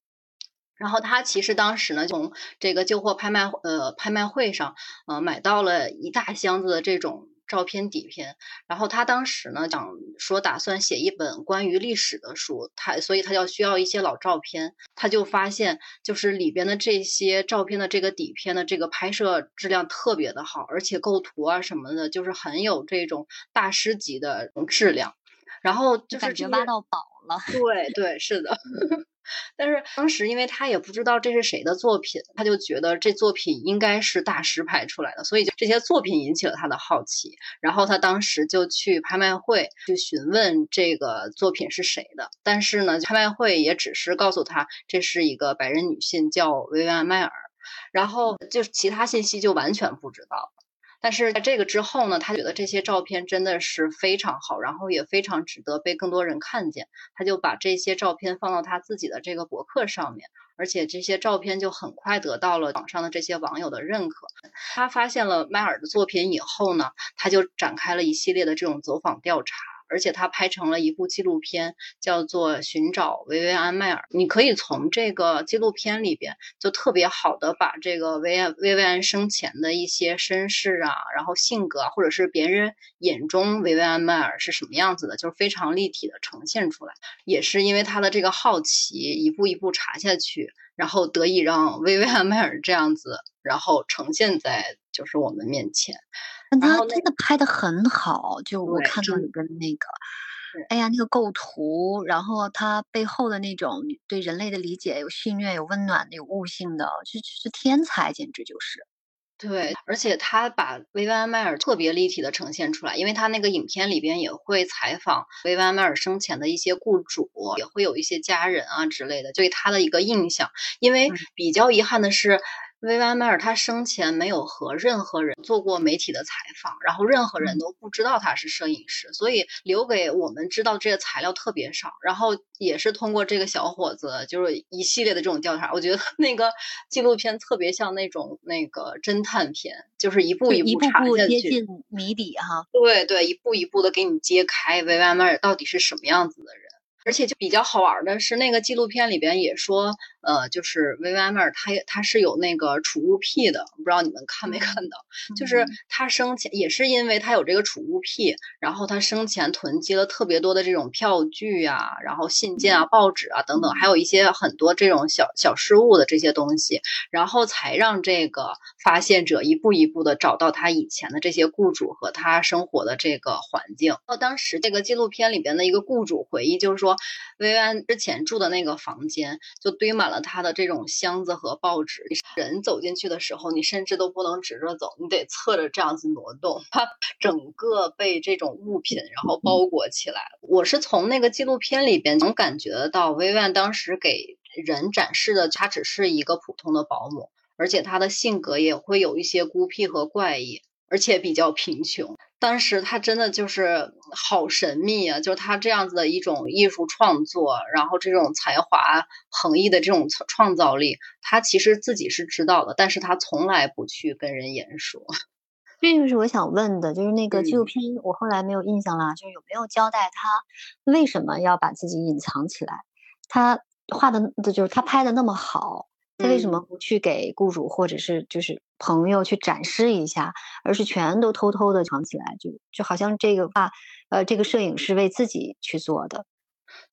然后他其实当时呢，从这个旧货拍卖呃拍卖会上，呃买到了一大箱子的这种照片底片。然后他当时呢，想说打算写一本关于历史的书，他所以他要需要一些老照片。他就发现，就是里边的这些照片的这个底片的这个拍摄质量特别的好，而且构图啊什么的，就是很有这种大师级的质量。然后就是感觉挖到宝了。对对，是的。但是当时，因为他也不知道这是谁的作品，他就觉得这作品应该是大师拍出来的，所以就这些作品引起了他的好奇。然后他当时就去拍卖会去询问这个作品是谁的，但是呢，拍卖会也只是告诉他这是一个白人女性叫薇薇安·迈尔，然后就其他信息就完全不知道。但是在这个之后呢，他觉得这些照片真的是非常好，然后也非常值得被更多人看见。他就把这些照片放到他自己的这个博客上面，而且这些照片就很快得到了网上的这些网友的认可。他发现了迈尔的作品以后呢，他就展开了一系列的这种走访调查。而且他拍成了一部纪录片，叫做《寻找薇薇安·迈尔》。你可以从这个纪录片里边，就特别好的把这个薇安薇薇安生前的一些身世啊，然后性格，或者是别人眼中薇薇安·迈尔是什么样子的，就是非常立体的呈现出来。也是因为他的这个好奇，一步一步查下去，然后得以让薇薇安·迈尔这样子，然后呈现在就是我们面前。他真的拍的很好，就我看到里边那个，哎呀，那个构图，然后他背后的那种对人类的理解，有戏谑，有温暖的，有悟性的，就是天才，简直就是。对，而且他把薇薇安·迈尔特别立体的呈现出来，因为他那个影片里边也会采访薇薇安·迈尔生前的一些雇主，也会有一些家人啊之类的，对他的一个印象。因为比较遗憾的是。薇安·迈尔他生前没有和任何人做过媒体的采访，然后任何人都不知道他是摄影师，所以留给我们知道这些材料特别少。然后也是通过这个小伙子，就是一系列的这种调查，我觉得 那个纪录片特别像那种那个侦探片，就是一步一步查下去，接近谜底哈。对对，一步一步的给你揭开薇安·迈尔到底是什么样子的人。而且就比较好玩的是，那个纪录片里边也说，呃，就是薇薇安·麦尔，他他是有那个储物癖的，不知道你们看没看到？就是他生前也是因为他有这个储物癖，然后他生前囤积了特别多的这种票据啊，然后信件啊、报纸啊等等，还有一些很多这种小小失物的这些东西，然后才让这个发现者一步一步的找到他以前的这些雇主和他生活的这个环境。到当时这个纪录片里边的一个雇主回忆，就是说。薇薇安之前住的那个房间就堆满了他的这种箱子和报纸，人走进去的时候，你甚至都不能直着走，你得侧着这样子挪动，他整个被这种物品然后包裹起来。我是从那个纪录片里边能感觉得到，薇薇安当时给人展示的，她只是一个普通的保姆，而且她的性格也会有一些孤僻和怪异，而且比较贫穷。当时他真的就是好神秘啊！就是他这样子的一种艺术创作，然后这种才华横溢的这种创造力，他其实自己是知道的，但是他从来不去跟人言说。这就是我想问的，就是那个纪录片，我后来没有印象了，就是有没有交代他为什么要把自己隐藏起来？他画的，就是他拍的那么好。他为什么不去给雇主或者是就是朋友去展示一下，而是全都偷偷的藏起来？就就好像这个画，呃，这个摄影是为自己去做的。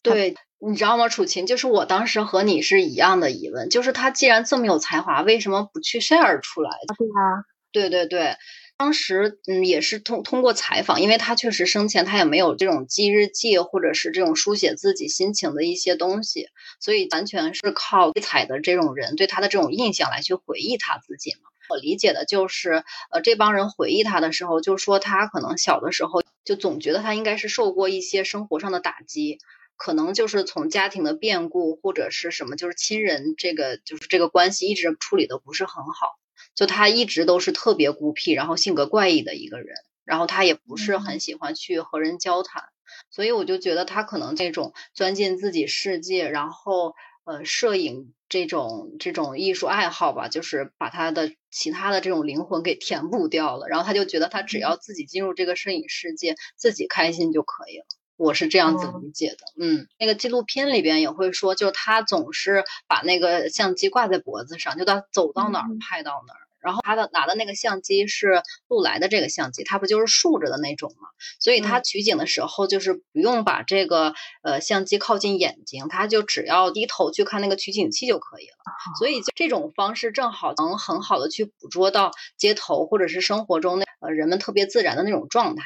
对，你知道吗，楚琴？就是我当时和你是一样的疑问，就是他既然这么有才华，为什么不去 share 出来？对啊，对对对。当时，嗯，也是通通过采访，因为他确实生前他也没有这种记日记或者是这种书写自己心情的一些东西，所以完全是靠采的这种人对他的这种印象来去回忆他自己嘛。我理解的就是，呃，这帮人回忆他的时候，就说他可能小的时候就总觉得他应该是受过一些生活上的打击，可能就是从家庭的变故或者是什么，就是亲人这个就是这个关系一直处理的不是很好。就他一直都是特别孤僻，然后性格怪异的一个人，然后他也不是很喜欢去和人交谈，所以我就觉得他可能这种钻进自己世界，然后呃，摄影这种这种艺术爱好吧，就是把他的其他的这种灵魂给填补掉了，然后他就觉得他只要自己进入这个摄影世界，自己开心就可以了。我是这样子理解的，嗯，那个纪录片里边也会说，就他总是把那个相机挂在脖子上，就他走到哪儿拍到哪儿。然后他的拿的那个相机是禄来的这个相机，它不就是竖着的那种嘛？所以他取景的时候就是不用把这个呃相机靠近眼睛，他就只要低头去看那个取景器就可以了。所以这种方式正好能很好的去捕捉到街头或者是生活中那呃人们特别自然的那种状态。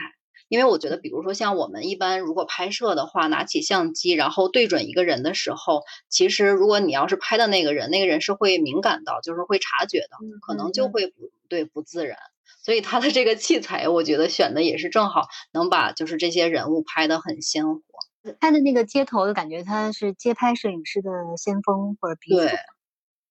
因为我觉得，比如说像我们一般如果拍摄的话，拿起相机然后对准一个人的时候，其实如果你要是拍的那个人，那个人是会敏感到，就是会察觉的，可能就会不对不自然。所以他的这个器材，我觉得选的也是正好能把就是这些人物拍得很鲜活。拍的那个街头的，感觉他是街拍摄影师的先锋或者鼻祖。对，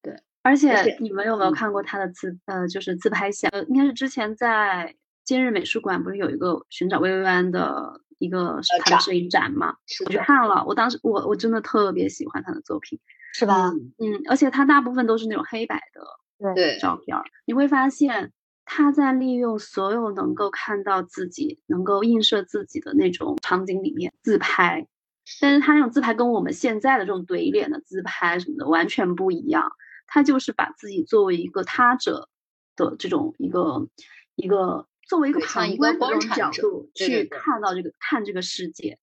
对。而且你们有没有看过他的自呃，就是自拍像？呃，应该是之前在。今日美术馆不是有一个寻找薇薇安的一个他的摄影展吗？我去看了，我当时我我真的特别喜欢他的作品，是吧？嗯，而且他大部分都是那种黑白的对照片，你会发现他在利用所有能够看到自己、能够映射自己的那种场景里面自拍，但是他那种自拍跟我们现在的这种怼脸的自拍什么的完全不一样，他就是把自己作为一个他者的这种一个一个。作为一个旁观的角度去看到这个看这个世界，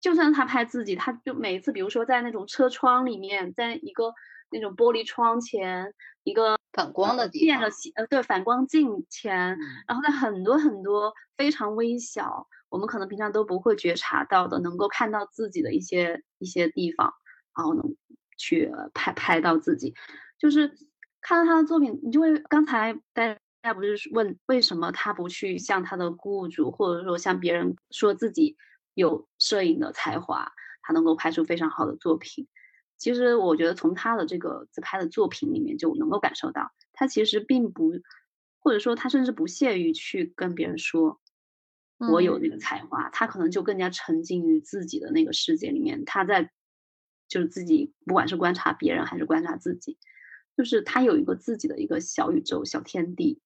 就算他拍自己，他就每一次，比如说在那种车窗里面，在一个那种玻璃窗前，一个反光的地方，呃，对，反光镜前，然后在很多很多非常微小，我们可能平常都不会觉察到的，能够看到自己的一些一些地方，然后能去拍拍到自己，就是看到他的作品，你就会刚才在。他不是问为什么他不去向他的雇主，或者说向别人说自己有摄影的才华，他能够拍出非常好的作品。其实我觉得从他的这个自拍的作品里面就能够感受到，他其实并不，或者说他甚至不屑于去跟别人说，我有那个才华，他可能就更加沉浸于自己的那个世界里面，他在就是自己不管是观察别人还是观察自己，就是他有一个自己的一个小宇宙、小天地。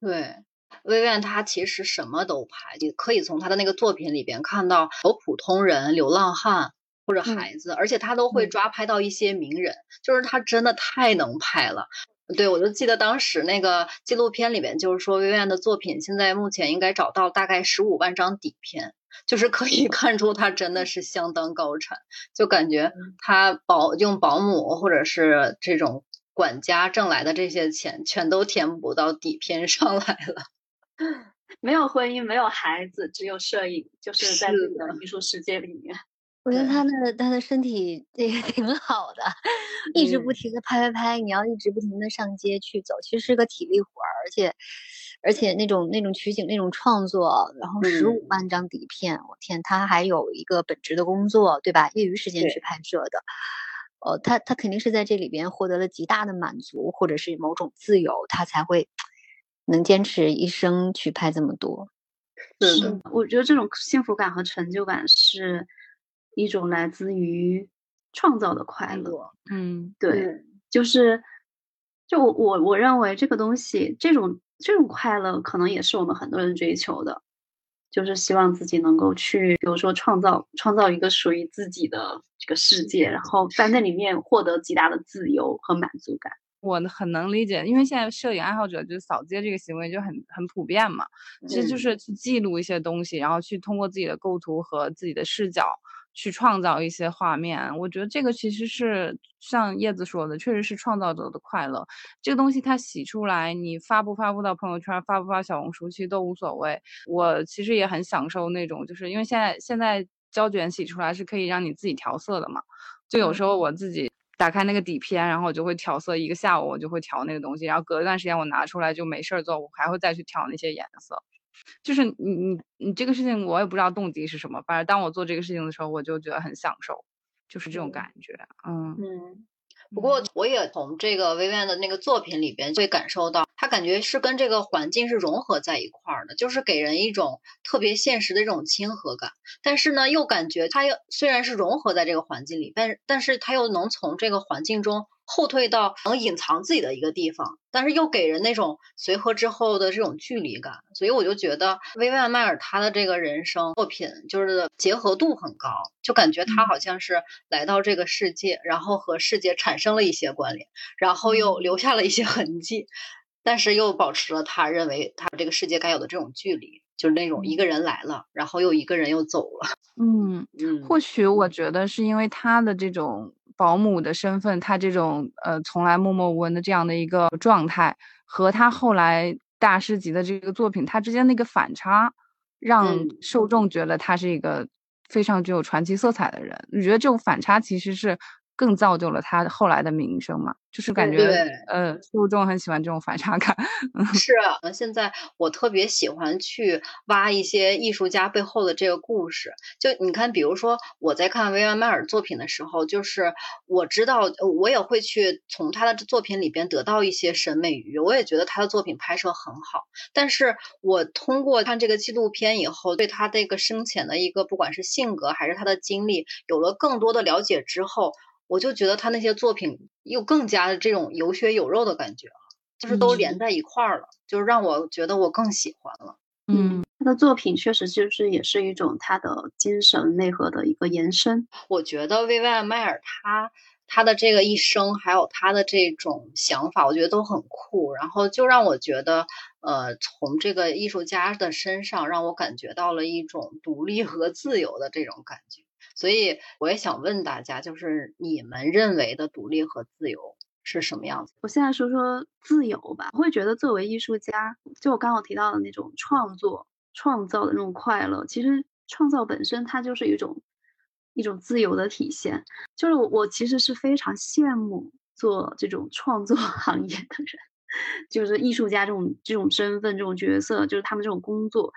对，薇薇安她其实什么都拍，你可以从她的那个作品里边看到有普通人、流浪汉。或者孩子，而且他都会抓拍到一些名人，就是他真的太能拍了。对我就记得当时那个纪录片里边，就是说薇薇安的作品现在目前应该找到大概十五万张底片，就是可以 看出他真的是相当高产，就感觉他保用保姆或者是这种管家挣来的这些钱，全都填补到底片上来了。没有婚姻，没有孩子，只有摄影，就是在这个艺术世界里面。我觉得他的他的身体这个挺好的，一直不停的拍拍拍。你要一直不停的上街去走，其实是个体力活儿，而且而且那种那种取景那种创作，然后十五万张底片，我天，他还有一个本职的工作，对吧？业余时间去拍摄的，呃，他他肯定是在这里边获得了极大的满足，或者是某种自由，他才会能坚持一生去拍这么多。是的，我觉得这种幸福感和成就感是。一种来自于创造的快乐，嗯，对，就是，就我我我认为这个东西，这种这种快乐，可能也是我们很多人追求的，就是希望自己能够去，比如说创造创造一个属于自己的这个世界，然后在那里面获得极大的自由和满足感。我很能理解，因为现在摄影爱好者就是扫街这个行为就很很普遍嘛，其实就是去记录一些东西，然后去通过自己的构图和自己的视角。去创造一些画面，我觉得这个其实是像叶子说的，确实是创造者的快乐。这个东西它洗出来，你发不发布到朋友圈，发不发小红书，其实都无所谓。我其实也很享受那种，就是因为现在现在胶卷洗出来是可以让你自己调色的嘛。就有时候我自己打开那个底片，然后我就会调色一个下午，我就会调那个东西，然后隔一段时间我拿出来就没事儿做，我还会再去调那些颜色。就是你你你这个事情我也不知道动机是什么，反正当我做这个事情的时候，我就觉得很享受，就是这种感觉，嗯嗯。不过我也从这个薇薇安的那个作品里边会感受到，他感觉是跟这个环境是融合在一块儿的，就是给人一种特别现实的这种亲和感。但是呢，又感觉他又虽然是融合在这个环境里，但但是他又能从这个环境中。后退到能隐藏自己的一个地方，但是又给人那种随和之后的这种距离感，所以我就觉得薇薇安·迈尔他的这个人生作品就是结合度很高，就感觉他好像是来到这个世界，然后和世界产生了一些关联，然后又留下了一些痕迹，但是又保持了他认为他这个世界该有的这种距离，就是那种一个人来了，然后又一个人又走了。嗯嗯，或许我觉得是因为他的这种。保姆的身份，他这种呃从来默默无闻的这样的一个状态，和他后来大师级的这个作品，他之间那个反差，让受众觉得他是一个非常具有传奇色彩的人。你觉得这种反差其实是？更造就了他后来的名声嘛，就是感觉呃，受众很喜欢这种反差感。是啊，现在我特别喜欢去挖一些艺术家背后的这个故事。就你看，比如说我在看维安迈尔作品的时候，就是我知道我也会去从他的作品里边得到一些审美愉悦。我也觉得他的作品拍摄很好，但是我通过看这个纪录片以后，对他这个生前的一个不管是性格还是他的经历，有了更多的了解之后。我就觉得他那些作品又更加的这种有血有肉的感觉了，就是都连在一块儿了，就是让我觉得我更喜欢了。嗯，他的作品确实就是也是一种他的精神内核的一个延伸。我觉得薇薇安·迈尔他他的这个一生，还有他的这种想法，我觉得都很酷。然后就让我觉得，呃，从这个艺术家的身上，让我感觉到了一种独立和自由的这种感觉。所以我也想问大家，就是你们认为的独立和自由是什么样子？我现在说说自由吧。我会觉得作为艺术家，就我刚刚提到的那种创作、创造的那种快乐，其实创造本身它就是一种一种自由的体现。就是我我其实是非常羡慕做这种创作 行业的人，就是艺术家这种这种身份、这种角色，就是他们这种工作，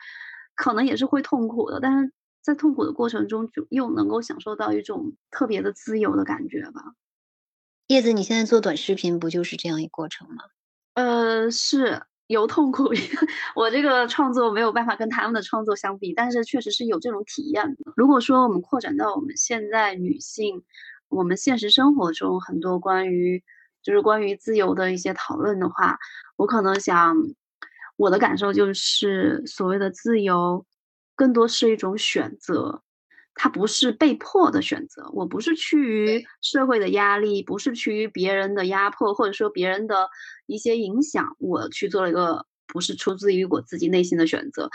可能也是会痛苦的，但是。在痛苦的过程中，就又能够享受到一种特别的自由的感觉吧。叶子，你现在做短视频不就是这样一过程吗？呃，是有痛苦，我这个创作没有办法跟他们的创作相比，但是确实是有这种体验的。如果说我们扩展到我们现在女性，我们现实生活中很多关于就是关于自由的一些讨论的话，我可能想，我的感受就是所谓的自由，更多是一种选择。它不是被迫的选择，我不是趋于社会的压力，不是趋于别人的压迫，或者说别人的一些影响，我去做了一个不是出自于我自己内心的选择，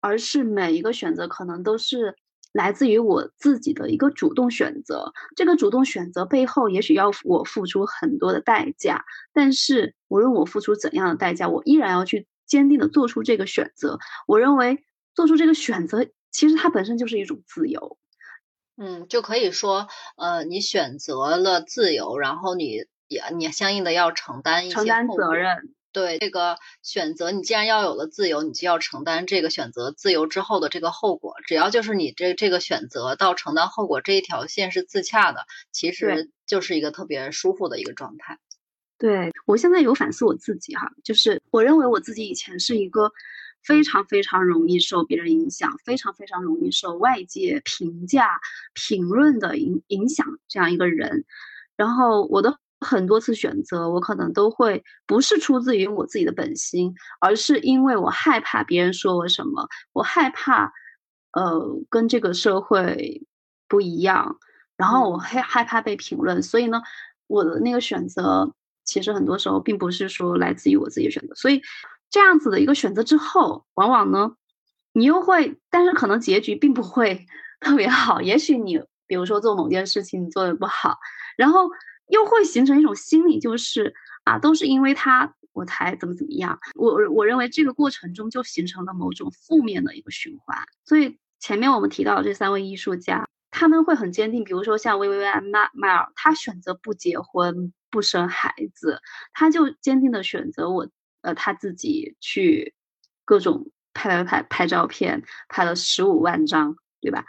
而是每一个选择可能都是来自于我自己的一个主动选择。这个主动选择背后，也许要我付出很多的代价，但是无论我付出怎样的代价，我依然要去坚定的做出这个选择。我认为做出这个选择，其实它本身就是一种自由。嗯，就可以说，呃，你选择了自由，然后你也你相应的要承担一些承担责任。对这个选择，你既然要有了自由，你就要承担这个选择自由之后的这个后果。只要就是你这这个选择到承担后果这一条线是自洽的，其实就是一个特别舒服的一个状态。对我现在有反思我自己哈，就是我认为我自己以前是一个。非常非常容易受别人影响，非常非常容易受外界评价、评论的影影响，这样一个人。然后我的很多次选择，我可能都会不是出自于我自己的本心，而是因为我害怕别人说我什么，我害怕，呃，跟这个社会不一样，然后我害害怕被评论，所以呢，我的那个选择其实很多时候并不是说来自于我自己的选择，所以。这样子的一个选择之后，往往呢，你又会，但是可能结局并不会 特别好。也许你，比如说做某件事情你做的不好，然后又会形成一种心理，就是啊，都是因为他我才怎么怎么样。我我认为这个过程中就形成了某种负面的一个循环。所以前面我们提到这三位艺术家，他们会很坚定。比如说像薇薇安迈迈尔，他选择不结婚不生孩子，他就坚定的选择我。呃，他自己去各种拍拍拍拍照片，拍了十五万张，对吧？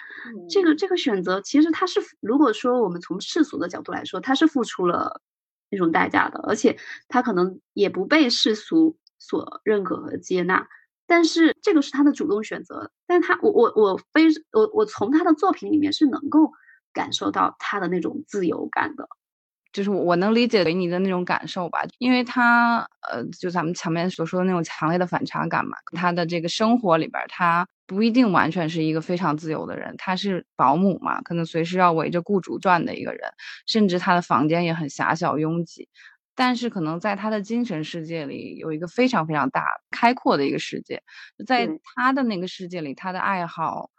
这个这个选择，其实他是，如果说我们从世俗的角度来说，他是付出了那种代价的，而且他可能也不被世俗所认可和接纳。但是这个是他的主动选择，但他我我我非我我从他的作品里面是能够感受到他的那种自由感的。就是我能理解给你的那种感受吧，因为他呃，就咱们前面所说的那种强烈的反差感嘛。他的这个生活里边，他不一定完全是一个非常自由的人，他是保姆嘛，可能随时要围着雇主转的一个人，甚至他的房间也很狭小拥挤。但是可能在他的精神世界里，有一个非常非常大开阔的一个世界，在他的那个世界里，他的爱好。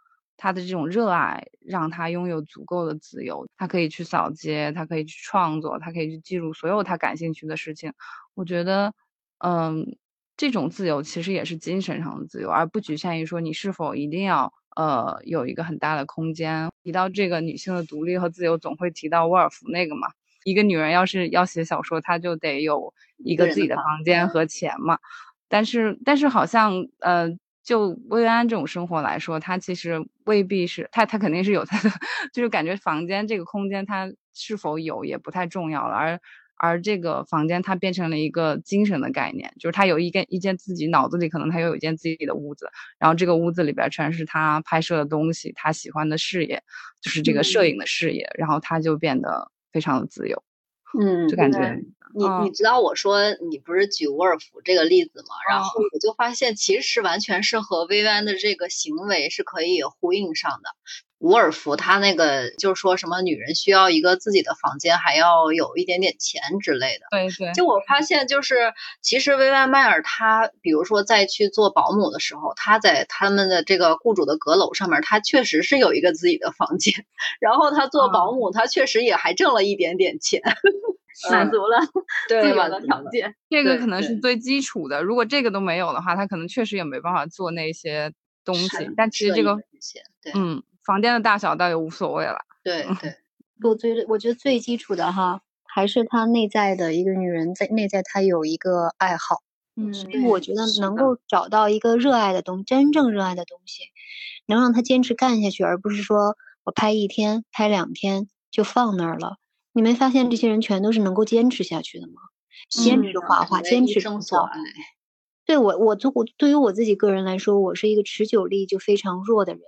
他的这种热爱让他拥有足够的自由，他可以去扫街，他可以去创作，他可以去记录所有他感兴趣的事情。我觉得，嗯，这种自由其实也是精神上的自由，而不局限于说你是否一定要呃有一个很大的空间。提到这个女性的独立和自由，总会提到沃尔夫那个嘛，一个女人要是要写小说，她就得有一个自己的房间和钱嘛。但是，但是好像呃。就薇安这种生活来说，他其实未必是他，他肯定是有他的，就是感觉房间这个空间，他是否有也不太重要了。而而这个房间，它变成了一个精神的概念，就是他有一间一间自己脑子里可能他又有一间自己的屋子，然后这个屋子里边全是他拍摄的东西，他喜欢的事业，就是这个摄影的事业，然后他就变得非常的自由。嗯，就感觉。你你知道我说你不是举沃尔夫这个例子吗？然后我就发现其实完全是和薇薇安的这个行为是可以呼应上的。沃尔夫他那个就是说什么女人需要一个自己的房间，还要有一点点钱之类的。对对。就我发现就是其实薇薇安迈尔她比如说在去做保姆的时候，她在他们的这个雇主的阁楼上面，她确实是有一个自己的房间。然后她做保姆，她确实也还挣了一点点钱。满足了 自由的条件，这个可能是最基础的。如果这个都没有的话，他可能确实也没办法做那些东西。但其实这个，嗯，房间的大小倒也无所谓了。对对，我觉得我觉得最基础的哈，还是她内在的一个女人在内在，她有一个爱好。嗯，所以我觉得能够找到一个热爱的东，真正热爱的东西，能让她坚持干下去，而不是说我拍一天、拍两天就放那儿了。你没发现这些人全都是能够坚持下去的吗？坚持画画，坚持生所爱。对我，我做我对于我自己个人来说，我是一个持久力就非常弱的人。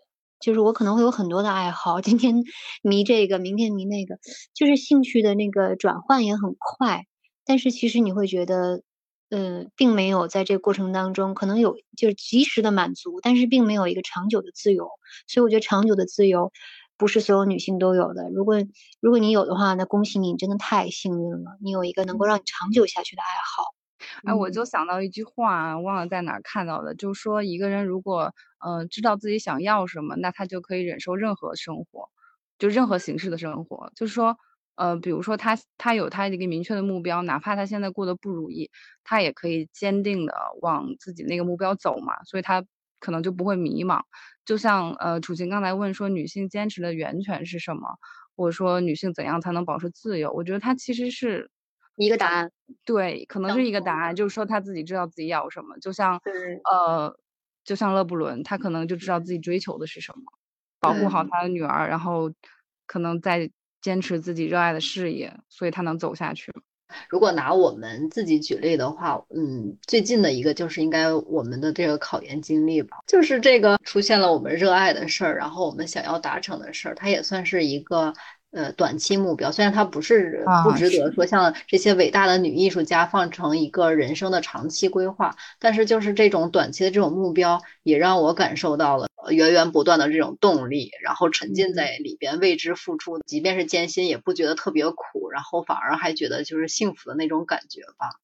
就是我可能会有很多的爱好，今天 迷这个，明天迷那个，就是兴趣的那个转换也很快。但是其实你会觉得，呃，并没有在这个过程当中，可能有就是及时的满足，但是并没有一个长久的自由。所以我觉得长久的自由不是所有女性都有的。如果如果你有的话，那恭喜你，真的太幸运了，你有一个能够让你长久下去的爱好。哎，我就想到一句话，忘了在哪儿看到的，就是说一个人如果呃知道自己想要什么，那他就可以忍受任何生活，就任何形式的生活。就是说，呃，比如说他他有他一个明确的目标，哪怕他现在过得不如意，他也可以坚定的往自己那个目标走嘛，所以他可能就不会迷茫。就像呃楚晴刚才问说，女性坚持的源泉是什么，或者说女性怎样才能保持自由？我觉得它其实是。一个答案，对，可能是一个答案，就是说他自己知道自己要什么，就像，呃，就像勒布伦，他可能就知道自己追求的是什么，保护好他的女儿，然后可能在坚持自己热爱的事业，所以他能走下去。如果拿我们自己举例的话，嗯，最近的一个就是应该我们的这个考研经历吧，就是这个出现了我们热爱的事儿，然后我们想要达成的事儿，它也算是一个。呃，短期目标虽然它不是不值得说像这些伟大的女艺术家放成一个人生的长期规划，但是就是这种短期的这种目标，也让我感受到了源源不断的这种动力，然后沉浸在里边为之付出，即便是艰辛也不觉得特别苦，然后反而还觉得就是幸福的那种感觉吧。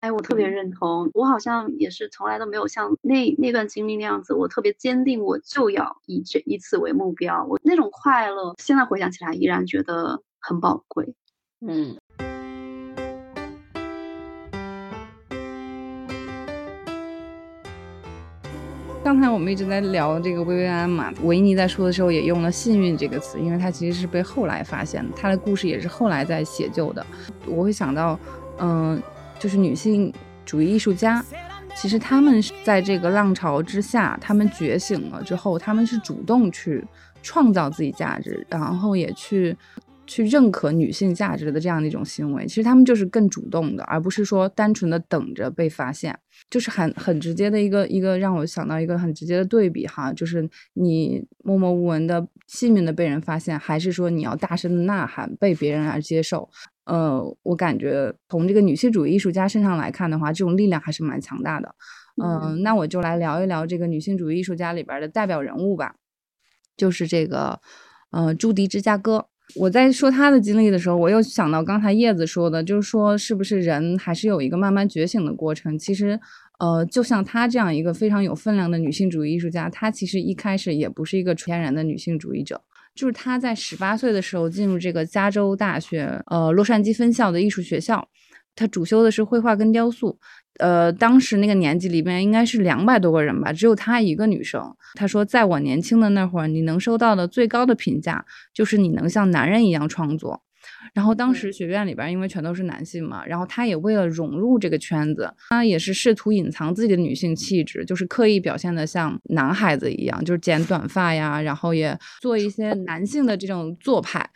哎，我特别认同，我好像也是从来都没有像那那段经历那样子，我特别坚定，我就要以这以此为目标，我那种快乐，现在回想起来依然觉得很宝贵。嗯。刚才我们一直在聊这个薇薇安嘛，维尼在说的时候也用了“幸运”这个词，因为他其实是被后来发现的，他的故事也是后来在写就的。我会想到，嗯。就是女性主义艺术家，其实他们是在这个浪潮之下，他们觉醒了之后，他们是主动去创造自己价值，然后也去去认可女性价值的这样的一种行为。其实他们就是更主动的，而不是说单纯的等着被发现。就是很很直接的一个一个让我想到一个很直接的对比哈，就是你默默无闻的幸运的被人发现，还是说你要大声的呐喊被别人而接受。呃，我感觉从这个女性主义艺术家身上来看的话，这种力量还是蛮强大的。嗯，那我就来聊一聊这个女性主义艺术家里边的代表人物吧，就是这个呃朱迪芝加哥。我在说她的经历的时候，我又想到刚才叶子说的，就是说是不是人还是有一个慢慢觉醒的过程？其实，呃，就像她这样一个非常有分量的女性主义艺术家，她其实一开始也不是一个天然的女性主义者。就是他在十八岁的时候进入这个加州大学，呃，洛杉矶分校的艺术学校，他主修的是绘画跟雕塑，呃，当时那个年级里面应该是两百多个人吧，只有他一个女生。他说，在我年轻的那会儿，你能收到的最高的评价就是你能像男人一样创作。然后当时学院里边因为全都是男性嘛，然后他也为了融入这个圈子，他也是试图隐藏自己的女性气质，就是刻意表现的像男孩子一样，就是剪短发呀，然后也做一些男性的这种做派，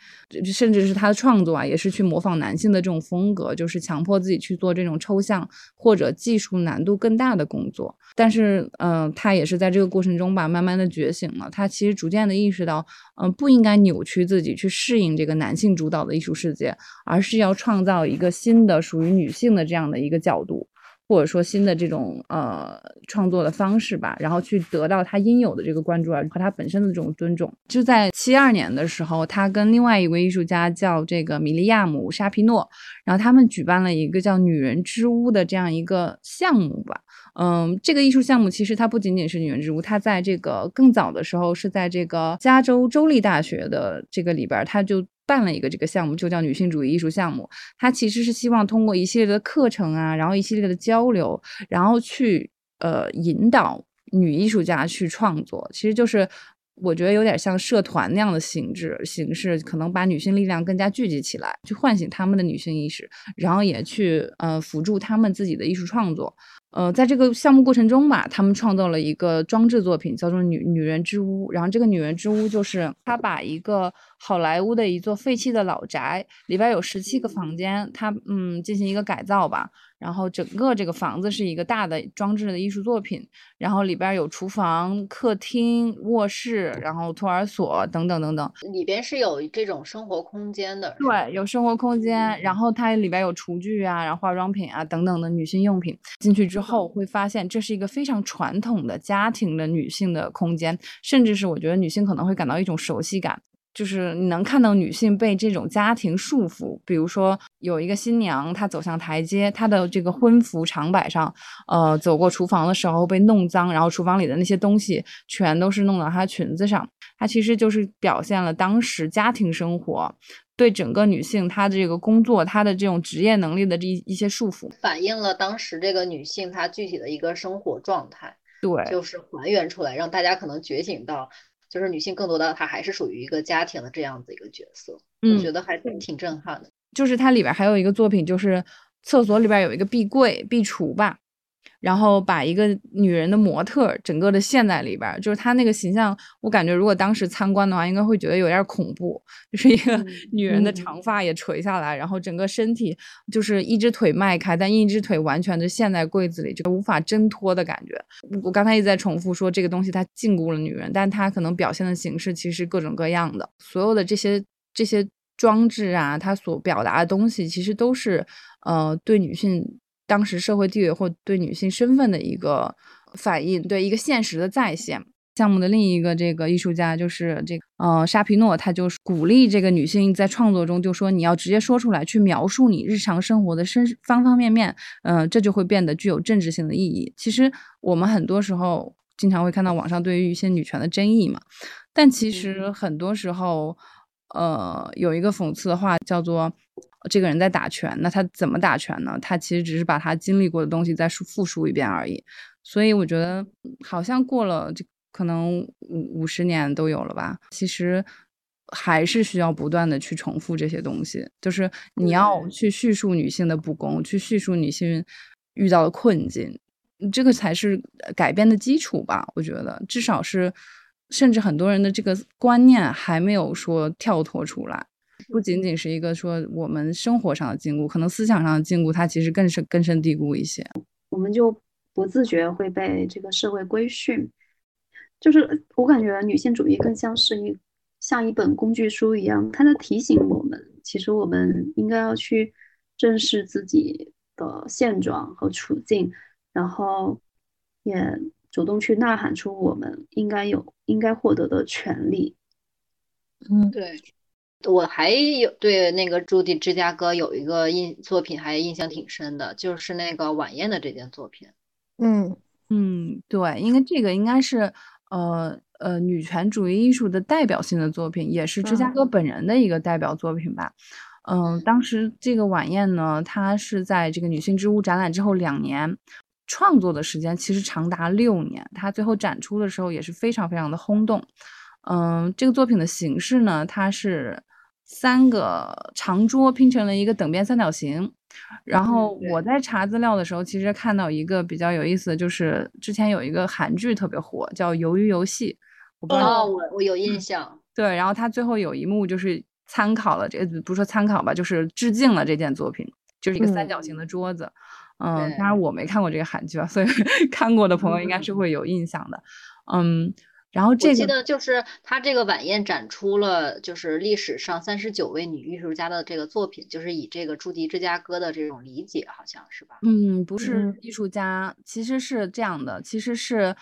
甚至是他的创作啊，也是去模仿男性的这种风格，就是强迫自己去做这种抽象或者技术难度更大的工作。但是，嗯，他也是在这个过程中吧，慢慢的觉醒了，他其实逐渐的意识到，嗯，不应该扭曲自己去适应这个男性主导的艺术。世界，而是要创造一个新的属于女性的这样的一个角度，或者说新的这种呃创作的方式吧，然后去得到她应有的这个关注啊和她本身的这种尊重。就在七二年的时候，她跟另外一位艺术家叫这个米利亚姆沙皮诺，然后他们举办了一个叫“女人之屋”的这样一个项目吧。嗯，这个艺术项目其实它不仅仅是女人之屋，它在这个更早的时候是在这个加州州立大学的这个里边，它就。办了一个这个项目，就叫女性主义艺术项目。它其实是希望通过一系列的课程啊，然后一系列的交流，然后去呃引导女艺术家去创作。其实就是我觉得有点像社团那样的形式形式，可能把女性力量更加聚集起来，去唤醒他们的女性意识，然后也去呃辅助他们自己的艺术创作。呃，在这个项目过程中吧，他们创造了一个装置作品，叫做“女女人之屋”。然后这个“女人之屋”就是他把一个好莱坞的一座废弃的老宅，里边有十七个房间，他嗯进行一个改造吧。然后整个这个房子是一个大的装置的艺术作品，然后里边有厨房、客厅、卧室，然后托儿所等等等等，里边是有这种生活空间的。对，有生活空间，然后它里边有厨具啊，然后化妆品啊等等的女性用品。进去之后会发现，这是一个非常传统的家庭的女性的空间，甚至是我觉得女性可能会感到一种熟悉感。就是你能看到女性被这种家庭束缚，比如说有一个新娘，她走向台阶，她的这个婚服长摆上，呃，走过厨房的时候被弄脏，然后厨房里的那些东西全都是弄到她裙子上，她其实就是表现了当时家庭生活对整个女性她的这个工作、她的这种职业能力的这一一些束缚，反映了当时这个女性她具体的一个生活状态，对，就是还原出来，让大家可能觉醒到。就是女性更多的，她还是属于一个家庭的这样子一个角色，我觉得还挺震撼的。就是它里边还有一个作品，就是厕所里边有一个壁柜、壁橱吧。然后把一个女人的模特整个的陷在里边，就是她那个形象，我感觉如果当时参观的话，应该会觉得有点恐怖。就是一个女人的长发也垂下来，然后整个身体就是一只腿迈开，但一只腿完全的陷在柜子里，就无法挣脱的感觉。我刚才一直在重复说这个东西它禁锢了女人，但它可能表现的形式其实各种各样的。所有的这些这些装置啊，它所表达的东西其实都是呃对女性。当时社会地位或对女性身份的一个反应，对一个现实的再现。项目的另一个这个艺术家就是这个呃沙皮诺，他就是鼓励这个女性在创作中就说你要直接说出来，去描述你日常生活的身方方面面，嗯，这就会变得具有政治性的意义。其实我们很多时候经常会看到网上对于一些女权的争议嘛，但其实很多时候。呃，有一个讽刺的话叫做“这个人在打拳”，那他怎么打拳呢？他其实只是把他经历过的东西再复述一遍而已。所以我觉得，好像过了这可能五五十年都有了吧，其实还是需要不断的去重复这些东西。就是你要去叙述女性的不公，去叙述女性遇到的困境，这个才是改变的基础吧？我觉得，至少是。甚至很多人的这个观念还没有说跳脱出来，不仅仅是一个说我们生活上的禁锢，可能思想上的禁锢，它其实更是根深蒂固一些。我们就不自觉会被这个社会规训，就是我感觉女性主义更像是一像一本工具书一样，它在提醒我们，其实我们应该要去正视自己的现状和处境，然后也。主动去呐喊出我们应该有、应该获得的权利。嗯，对，我还有对那个朱迪芝加哥有一个印作品还印象挺深的，就是那个晚宴的这件作品。嗯嗯，对，因为这个应该是呃呃女权主义艺术的代表性的作品，也是芝加哥本人的一个代表作品吧。嗯，当时这个晚宴呢，它是在这个女性之屋展览之后两年。创作的时间其实长达六年，它最后展出的时候也是非常非常的轰动。嗯，这个作品的形式呢，它是三个长桌拼成了一个等边三角形。然后我在查资料的时候，其实看到一个比较有意思的就是之前有一个韩剧特别火，叫《鱿鱼游戏》。哦，我我有印象。对，然后它最后有一幕就是参考了这，不是说参考吧，就是致敬了这件作品，就是一个三角形的桌子。嗯，当然我没看过这个韩剧啊，所以 看过的朋友应该是会有印象的。嗯，然后这个我记得就是他这个晚宴展出了就是历史上三十九位女艺术家的这个作品，就是以这个驻迪芝加哥的这种理解，好像是吧？嗯，不是艺术家，其实是这样的，其实是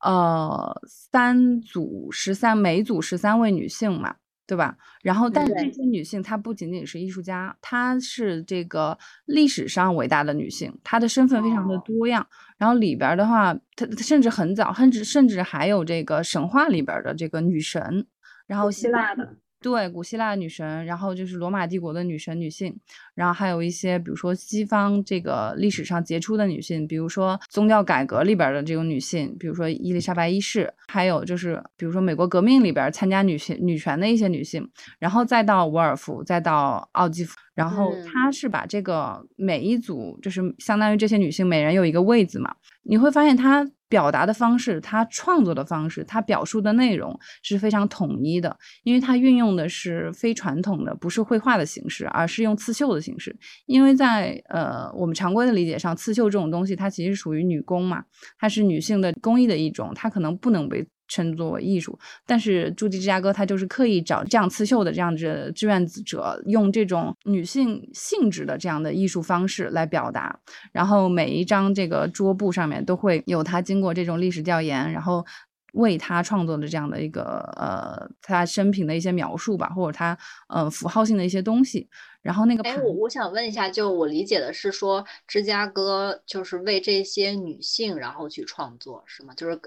呃三组十三，每组十三位女性嘛。对吧？然后，但是这些女性她不仅仅是艺术家，她是这个历史上伟大的女性，她的身份非常的多样。然后里边的话，她甚至很早，甚至甚至还有这个神话里边的这个女神，然后希腊的。对，古希腊女神，然后就是罗马帝国的女神女性，然后还有一些，比如说西方这个历史上杰出的女性，比如说宗教改革里边的这种女性，比如说伊丽莎白一世，还有就是比如说美国革命里边参加女性女权的一些女性，然后再到伍尔夫，再到奥基夫，然后他是把这个每一组就是相当于这些女性每人有一个位子嘛，你会发现他表达的方式，他创作的方式，他表述的内容是非常统一的，因为他运用的是非传统的，不是绘画的形式，而是用刺绣的形式。因为在呃我们常规的理解上，刺绣这种东西它其实属于女工嘛，它是女性的工艺的一种，它可能不能被。称作为艺术，但是朱迪芝加哥他就是刻意找这样刺绣的这样子志愿者，用这种女性性质的这样的艺术方式来表达。然后每一张这个桌布上面都会有他经过这种历史调研，然后为他创作的这样的一个呃他生平的一些描述吧，或者他呃符号性的一些东西。然后那个，哎，我我想问一下，就我理解的是说，芝加哥就是为这些女性然后去创作，是吗？就是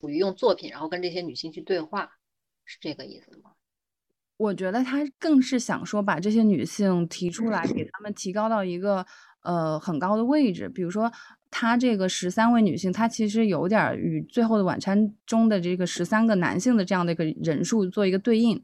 属于用作品然后跟这些女性去对话，是这个意思吗？我觉得他更是想说把这些女性提出来，给她们提高到一个呃很高的位置。比如说，他这个十三位女性，她其实有点与《最后的晚餐》中的这个十三个男性的这样的一个人数做一个对应。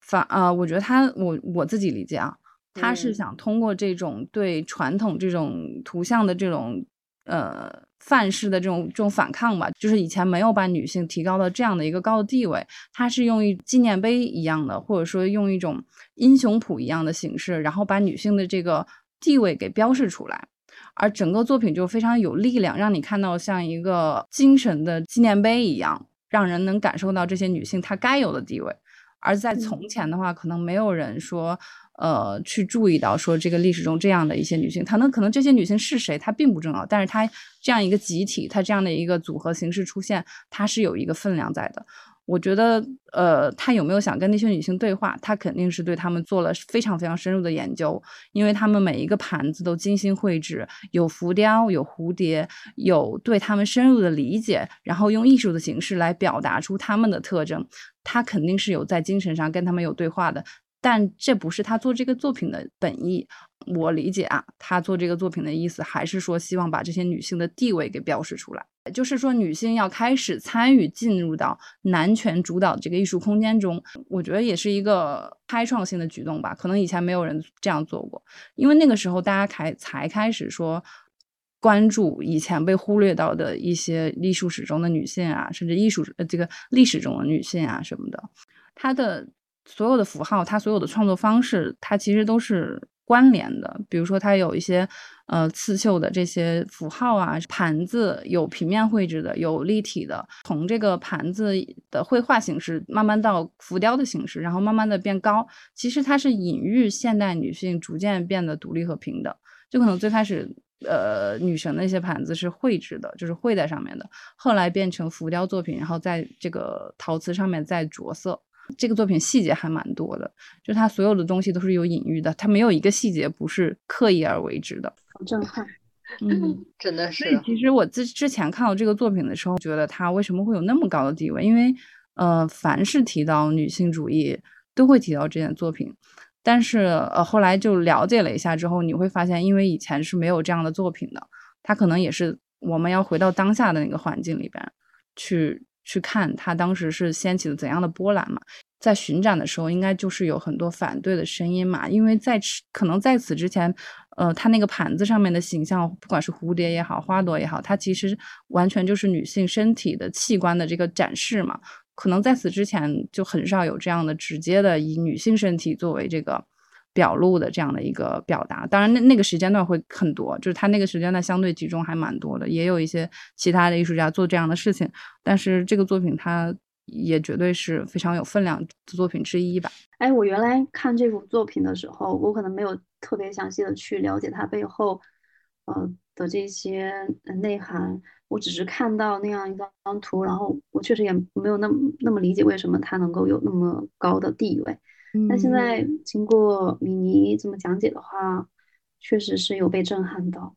反啊，我觉得他我我自己理解啊。他是想通过这种对传统这种图像的这种呃范式的这种这种反抗吧，就是以前没有把女性提高到这样的一个高的地位，他是用一纪念碑一样的，或者说用一种英雄谱一样的形式，然后把女性的这个地位给标示出来，而整个作品就非常有力量，让你看到像一个精神的纪念碑一样，让人能感受到这些女性她该有的地位。而在从前的话，可能没有人说。呃，去注意到说这个历史中这样的一些女性，她能可能这些女性是谁，她并不重要，但是她这样一个集体，她这样的一个组合形式出现，她是有一个分量在的。我觉得，呃，他有没有想跟那些女性对话？他肯定是对他们做了非常非常深入的研究，因为他们每一个盘子都精心绘制，有浮雕，有蝴蝶，有对他们深入的理解，然后用艺术的形式来表达出他们的特征。他肯定是有在精神上跟他们有对话的。但这不是他做这个作品的本意，我理解啊，他做这个作品的意思还是说希望把这些女性的地位给标示出来，就是说女性要开始参与进入到男权主导这个艺术空间中，我觉得也是一个开创性的举动吧，可能以前没有人这样做过，因为那个时候大家开才开始说关注以前被忽略到的一些艺术史中的女性啊，甚至艺术呃这个历史中的女性啊什么的，她的。所有的符号，它所有的创作方式，它其实都是关联的。比如说，它有一些呃刺绣的这些符号啊，盘子有平面绘制的，有立体的。从这个盘子的绘画形式，慢慢到浮雕的形式，然后慢慢的变高。其实它是隐喻现代女性逐渐变得独立和平等。就可能最开始，呃，女神那些盘子是绘制的，就是绘在上面的，后来变成浮雕作品，然后在这个陶瓷上面再着色。这个作品细节还蛮多的，就它所有的东西都是有隐喻的，它没有一个细节不是刻意而为之的。好震撼，嗯，真的是。其实我之之前看到这个作品的时候，觉得它为什么会有那么高的地位？因为，呃，凡是提到女性主义，都会提到这件作品。但是，呃，后来就了解了一下之后，你会发现，因为以前是没有这样的作品的，它可能也是我们要回到当下的那个环境里边去。去看他当时是掀起了怎样的波澜嘛？在巡展的时候，应该就是有很多反对的声音嘛。因为在可能在此之前，呃，他那个盘子上面的形象，不管是蝴蝶也好，花朵也好，它其实完全就是女性身体的器官的这个展示嘛。可能在此之前就很少有这样的直接的以女性身体作为这个。表露的这样的一个表达，当然那那个时间段会很多，就是他那个时间段相对集中还蛮多的，也有一些其他的艺术家做这样的事情，但是这个作品它也绝对是非常有分量的作品之一吧。哎，我原来看这幅作品的时候，我可能没有特别详细的去了解它背后呃的这些内涵，我只是看到那样一张图，然后我确实也没有那么那么理解为什么它能够有那么高的地位。那现在经过米妮这么讲解的话，确实是有被震撼到。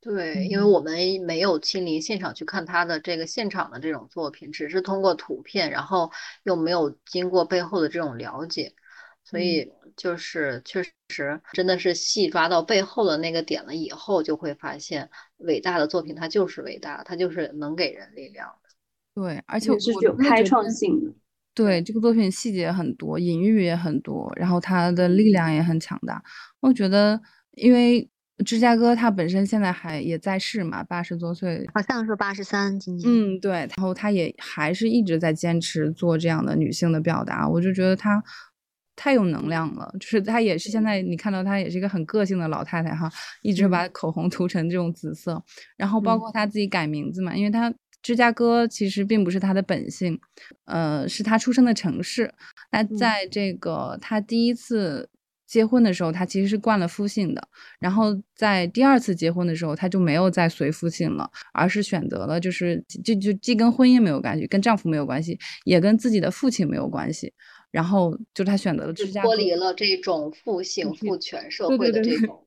对，因为我们没有亲临现场去看他的这个现场的这种作品，只是通过图片，然后又没有经过背后的这种了解，所以就是确实真的是细抓到背后的那个点了以后，就会发现伟大的作品它就是伟大，它就是能给人力量的。对，而且是具有开创性的。对这个作品细节很多，隐喻也很多，然后它的力量也很强大。我觉得，因为芝加哥他本身现在还也在世嘛，八十多岁，好像是八十三今年。嗯，对，然后她也还是一直在坚持做这样的女性的表达，我就觉得她太有能量了。就是她也是现在你看到她也是一个很个性的老太太哈，一直把口红涂成这种紫色，然后包括她自己改名字嘛，因为他。芝加哥其实并不是他的本性，呃，是他出生的城市。那在这个他第一次结婚的时候，他其实是冠了夫姓的。然后在第二次结婚的时候，他就没有再随夫姓了，而是选择了就是就就既跟婚姻没有关系，跟丈夫没有关系，也跟自己的父亲没有关系。然后就他选择了芝加哥，脱离了这种父姓父权社会的这种。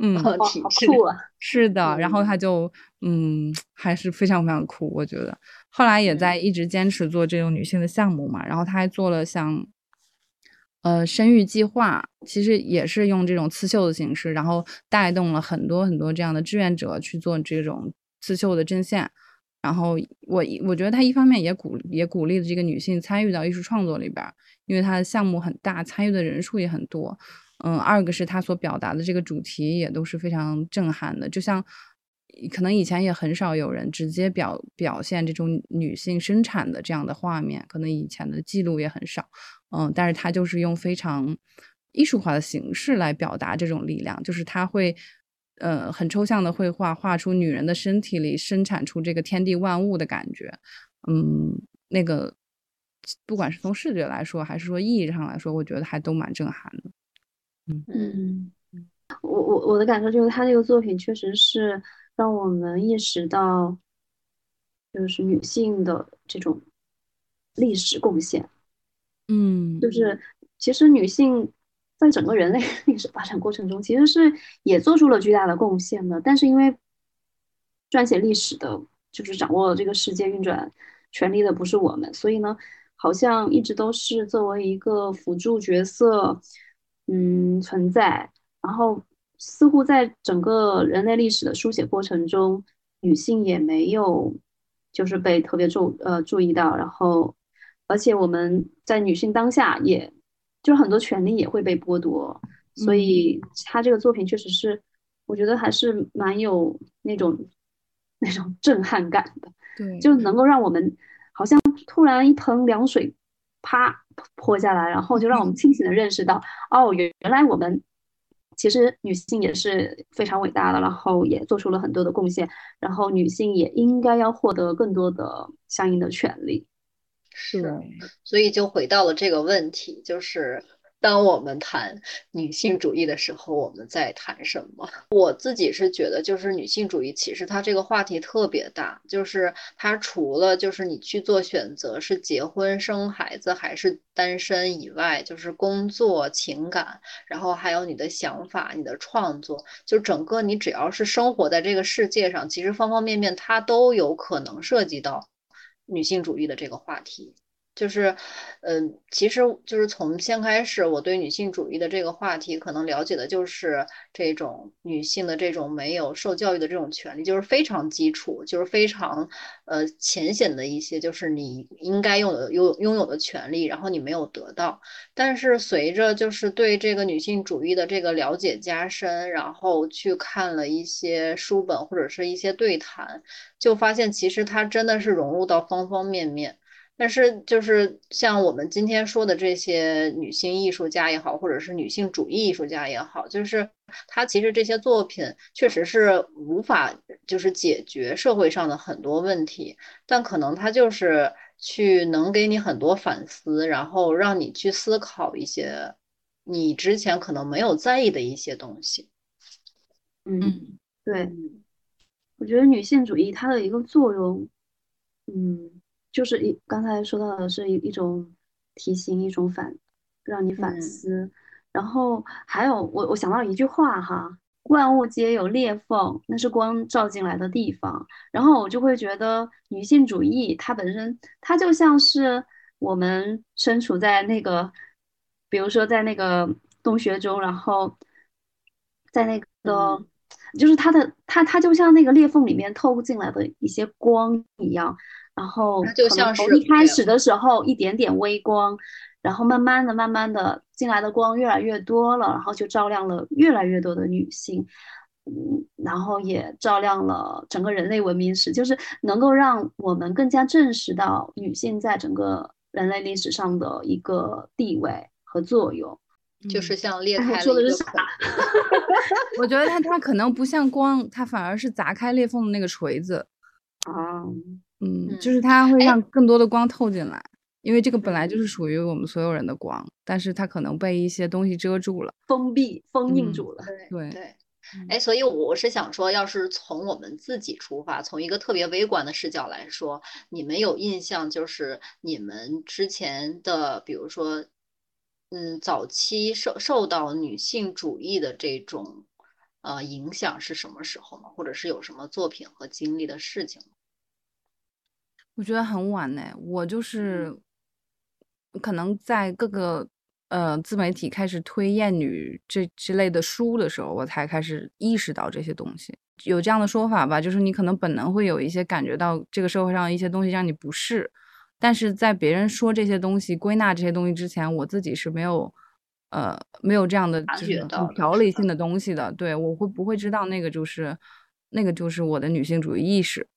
嗯，挺酷啊！是的，然后他就嗯，还是非常非常酷，我觉得。后来也在一直坚持做这种女性的项目嘛，然后他还做了像呃生育计划，其实也是用这种刺绣的形式，然后带动了很多很多这样的志愿者去做这种刺绣的针线。然后我我觉得他一方面也鼓也鼓励了这个女性参与到艺术创作里边，因为他的项目很大，参与的人数也很多。嗯，二个是他所表达的这个主题也都是非常震撼的，就像可能以前也很少有人直接表表现这种女性生产的这样的画面，可能以前的记录也很少。嗯，但是他就是用非常艺术化的形式来表达这种力量，就是他会呃很抽象的绘画，画出女人的身体里生产出这个天地万物的感觉。嗯，那个不管是从视觉来说，还是说意义上来说，我觉得还都蛮震撼的。嗯嗯，我我我的感受就是他这个作品确实是让我们意识到，就是女性的这种历史贡献。嗯，就是其实女性在整个人类历史发展过程中，其实是也做出了巨大的贡献的。但是因为撰写历史的，就是掌握了这个世界运转权力的不是我们，所以呢，好像一直都是作为一个辅助角色。嗯，存在。然后似乎在整个人类历史的书写过程中，女性也没有就是被特别注呃注意到。然后，而且我们在女性当下，也就很多权利也会被剥夺。所以，他这个作品确实是，我觉得还是蛮有那种那种震撼感的。对，就能够让我们好像突然一盆凉水。啪泼下来，然后就让我们清醒的认识到，哦，原原来我们其实女性也是非常伟大的，然后也做出了很多的贡献，然后女性也应该要获得更多的相应的权利。是，所以就回到了这个问题，就是。当我们谈女性主义的时候，我们在谈什么？我自己是觉得，就是女性主义其实它这个话题特别大，就是它除了就是你去做选择是结婚生孩子还是单身以外，就是工作、情感，然后还有你的想法、你的创作，就整个你只要是生活在这个世界上，其实方方面面它都有可能涉及到女性主义的这个话题。就是，嗯，其实就是从先开始，我对女性主义的这个话题可能了解的就是这种女性的这种没有受教育的这种权利，就是非常基础，就是非常呃浅显的一些，就是你应该拥有拥拥有的权利，然后你没有得到。但是随着就是对这个女性主义的这个了解加深，然后去看了一些书本或者是一些对谈，就发现其实它真的是融入到方方面面。但是，就是像我们今天说的这些女性艺术家也好，或者是女性主义艺术家也好，就是她其实这些作品确实是无法就是解决社会上的很多问题，但可能她就是去能给你很多反思，然后让你去思考一些你之前可能没有在意的一些东西。嗯，对，我觉得女性主义它的一个作用，嗯。就是一刚才说到的是一一种提醒，一种反，让你反思。然后还有我我想到一句话哈，万物皆有裂缝，那是光照进来的地方。然后我就会觉得女性主义它本身它就像是我们身处在那个，比如说在那个洞穴中，然后在那个就是它的它它就像那个裂缝里面透进来的一些光一样，然后就像是一开始的时候一点点微光，然后慢慢的慢慢的进来的光越来越多了，然后就照亮了越来越多的女性，嗯，然后也照亮了整个人类文明史，就是能够让我们更加认识到女性在整个人类历史上的一个地位和作用。就是像裂开了一个 我觉得它它可能不像光，它反而是砸开裂缝的那个锤子。啊，嗯，就是它会让更多的光透进来，因为这个本来就是属于我们所有人的光，但是它可能被一些东西遮住了，封闭封印住了。对对，哎，所以我是想说，要是从我们自己出发，从一个特别微观的视角来说，你们有印象就是你们之前的，比如说。嗯，早期受受到女性主义的这种呃影响是什么时候吗？或者是有什么作品和经历的事情？我觉得很晚呢。我就是可能在各个呃自媒体开始推厌女这之类的书的时候，我才开始意识到这些东西。有这样的说法吧，就是你可能本能会有一些感觉到这个社会上一些东西让你不适。但是在别人说这些东西、归纳这些东西之前，我自己是没有，呃，没有这样的就是条理性的东西的。对我会不会知道那个就是，那个就是我的女性主义意识，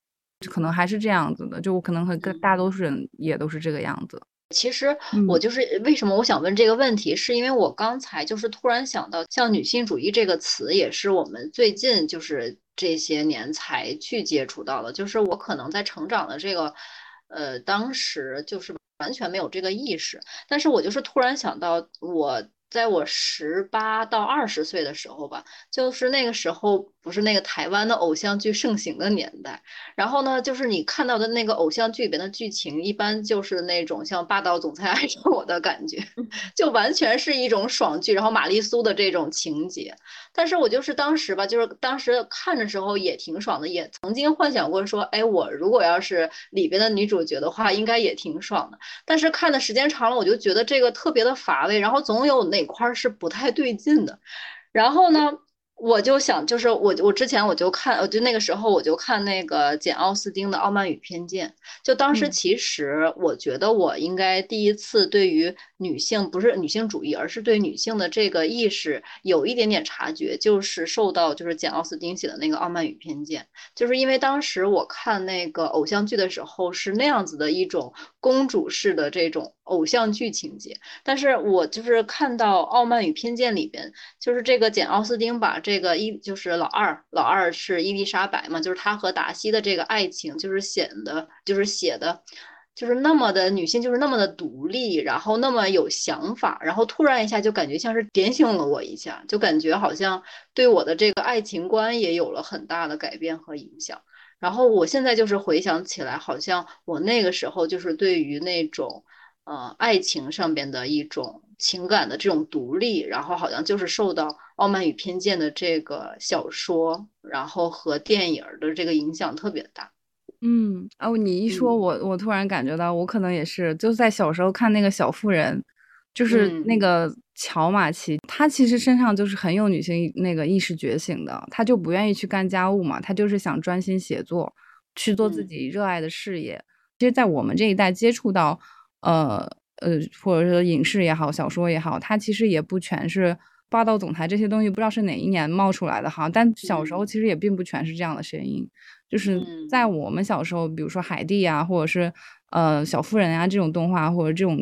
可能还是这样子的。就我可能和跟大多数人也都是这个样子。其实我就是为什么我想问这个问题，是因为我刚才就是突然想到，像女性主义这个词，也是我们最近就是这些年才去接触到的。就是我可能在成长的这个。呃，当时就是完全没有这个意识，但是我就是突然想到我。在我十八到二十岁的时候吧，就是那个时候不是那个台湾的偶像剧盛行的年代。然后呢，就是你看到的那个偶像剧里边的剧情，一般就是那种像霸道总裁爱上我的感觉，就完全是一种爽剧，然后玛丽苏的这种情节。但是我就是当时吧，就是当时看的时候也挺爽的，也曾经幻想过说，哎，我如果要是里边的女主角的话，应该也挺爽的。但是看的时间长了，我就觉得这个特别的乏味，然后总有那。哪块是不太对劲的，然后呢？我就想，就是我我之前我就看，我就那个时候我就看那个简奥斯汀的《傲慢与偏见》，就当时其实我觉得我应该第一次对于女性不是女性主义，而是对女性的这个意识有一点点察觉，就是受到就是简奥斯汀写的那个《傲慢与偏见》，就是因为当时我看那个偶像剧的时候是那样子的一种公主式的这种偶像剧情节，但是我就是看到《傲慢与偏见》里边，就是这个简奥斯汀把这个伊就是老二，老二是伊丽莎白嘛，就是她和达西的这个爱情，就是显得就是写的，就是那么的女性，就是那么的独立，然后那么有想法，然后突然一下就感觉像是点醒了我一下，就感觉好像对我的这个爱情观也有了很大的改变和影响。然后我现在就是回想起来，好像我那个时候就是对于那种呃爱情上边的一种。情感的这种独立，然后好像就是受到《傲慢与偏见》的这个小说，然后和电影的这个影响特别大。嗯，哦，你一说，我我突然感觉到，我可能也是，就在小时候看那个《小妇人》，就是那个乔马奇，她其实身上就是很有女性那个意识觉醒的，她就不愿意去干家务嘛，她就是想专心写作，去做自己热爱的事业。其实，在我们这一代接触到，呃。呃，或者说影视也好，小说也好，它其实也不全是霸道总裁这些东西，不知道是哪一年冒出来的哈。但小时候其实也并不全是这样的声音，就是在我们小时候，比如说海蒂啊，或者是呃小妇人啊这种动画或者这种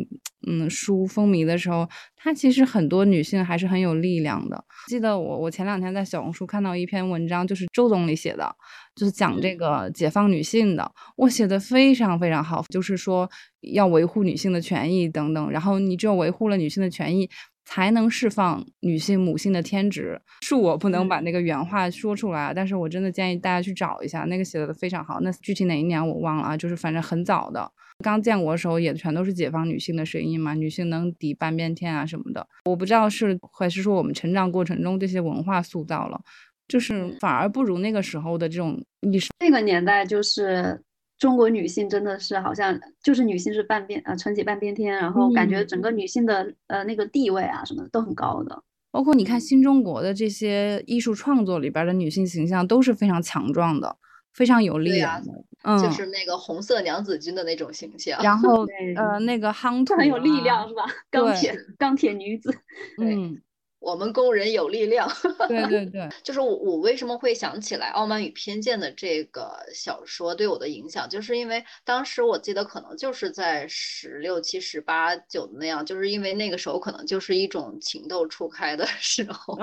嗯书风靡的时候，它其实很多女性还是很有力量的。记得我我前两天在小红书看到一篇文章，就是周总理写的，就是讲这个解放女性的，我写的非常非常好，就是说。要维护女性的权益等等，然后你只有维护了女性的权益，才能释放女性母性的天职。恕我不能把那个原话说出来，但是我真的建议大家去找一下，那个写的非常好。那具体哪一年我忘了啊，就是反正很早的，刚建国的时候也全都是解放女性的声音嘛，女性能抵半边天啊什么的。我不知道是还是说我们成长过程中这些文化塑造了，就是反而不如那个时候的这种意识。那个年代就是。中国女性真的是好像就是女性是半边呃撑起半边天，然后感觉整个女性的呃那个地位啊什么的都很高的。包括你看新中国的这些艺术创作里边的女性形象都是非常强壮的，非常有力量的，嗯，就是那个红色娘子军的那种形象。然后 呃，那个夯土很有力量是吧？钢铁钢铁女子，嗯。我们工人有力量。对对对，就是我我为什么会想起来《傲慢与偏见》的这个小说对我的影响，就是因为当时我记得可能就是在十六七、十八九那样，就是因为那个时候可能就是一种情窦初开的 时候，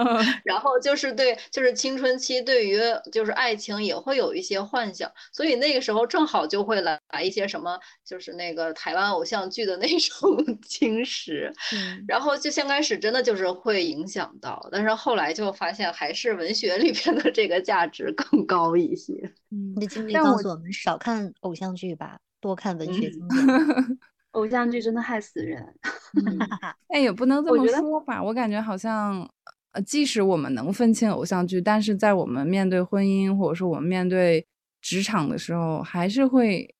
然后就是对，就是青春期对于就是爱情也会有一些幻想，所以那个时候正好就会来来一些什么，就是那个台湾偶像剧的那种 侵蚀，然后就先开始真的就是会影。想到，但是后来就发现还是文学里边的这个价值更高一些。嗯，你的经历告诉我们，少看偶像剧吧，多看文学经典。偶像剧真的害死人。哎，也不能这么说吧，我感觉好像，呃，即使我们能分清偶像剧，但是在我们面对婚姻或者说我们面对职场的时候，还是会。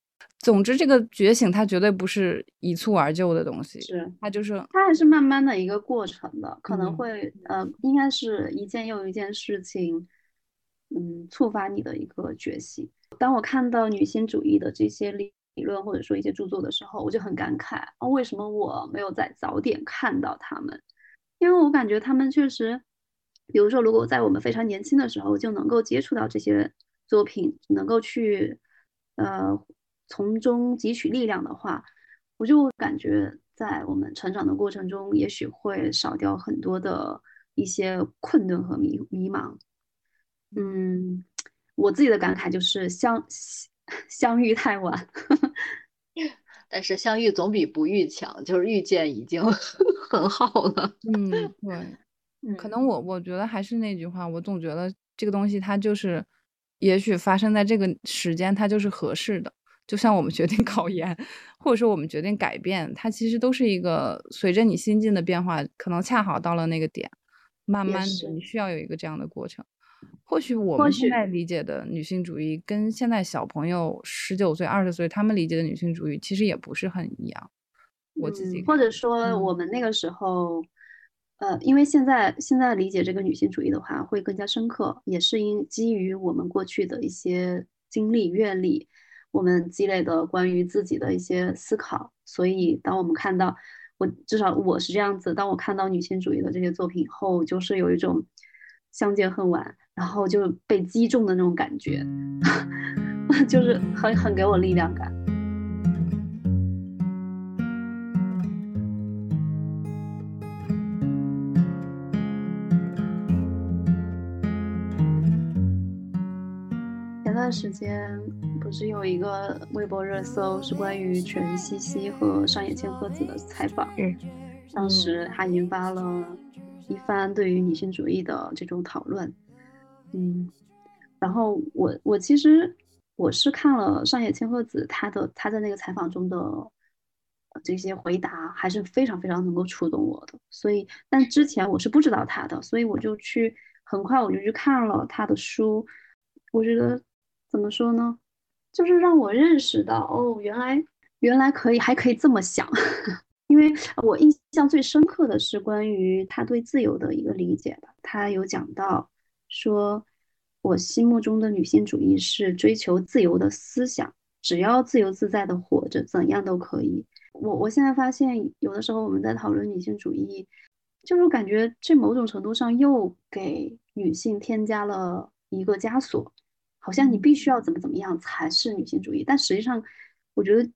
总之，这个觉醒它绝对不是一蹴而就的东西，是它就是它还是慢慢的一个过程的，可能会呃，应该是一件又一件事情，嗯，触发你的一个觉醒。当我看到女性主义的这些理理论或者说一些著作的时候，我就很感慨啊，为什么我没有在早点看到他们？因为我感觉他们确实，比如说，如果在我们非常年轻的时候就能够接触到这些作品，能够去呃。从中汲取力量的话，我就感觉在我们成长的过程中，也许会少掉很多的一些困顿和迷迷茫。嗯，我自己的感慨就是相 相遇太晚，但是相遇总比不遇强，就是遇见已经 很好了。嗯，对，可能我我觉得还是那句话，我总觉得这个东西它就是，也许发生在这个时间，它就是合适的。就像我们决定 考研，或者说我们决定改变，它其实都是一个随着你心境的变化，可能恰好到了那个点，慢慢的你需要有一个这样的过程。或许我们现在理解的女性主义，跟现在小朋友十九岁、二十岁他们理解的女性主义，其实也不是很一样。我自己或者说我们那个时候，呃，因为现在现在理解这个女性主义的话，会更加深刻，也是因基于我们过去的一些经历阅历。我们积累的关于自己的一些思考，所以当我们看到，我至少我是这样子，当我看到女性主义的这些作品后，就是有一种相见恨晚，然后就被击中的那种感觉，就是很很给我力量感。前段时间。不是有一个微博热搜是关于全西西和上野千鹤子的采访，嗯，当时还引发了一番对于女性主义的这种讨论，嗯，然后我我其实我是看了上野千鹤子她的她在那个采访中的这些回答，还是非常非常能够触动我的，所以但之前我是不知道她的，所以我就去很快我就去看了她的书，我觉得怎么说呢？就是让我认识到，哦，原来原来可以还可以这么想，因为我印象最深刻的是关于他对自由的一个理解吧。他有讲到说，我心目中的女性主义是追求自由的思想，只要自由自在的活着，怎样都可以。我我现在发现，有的时候我们在讨论女性主义，就是感觉这某种程度上又给女性添加了一个枷锁。好像你必须要怎么怎么样才是女性主义，但实际上，我觉得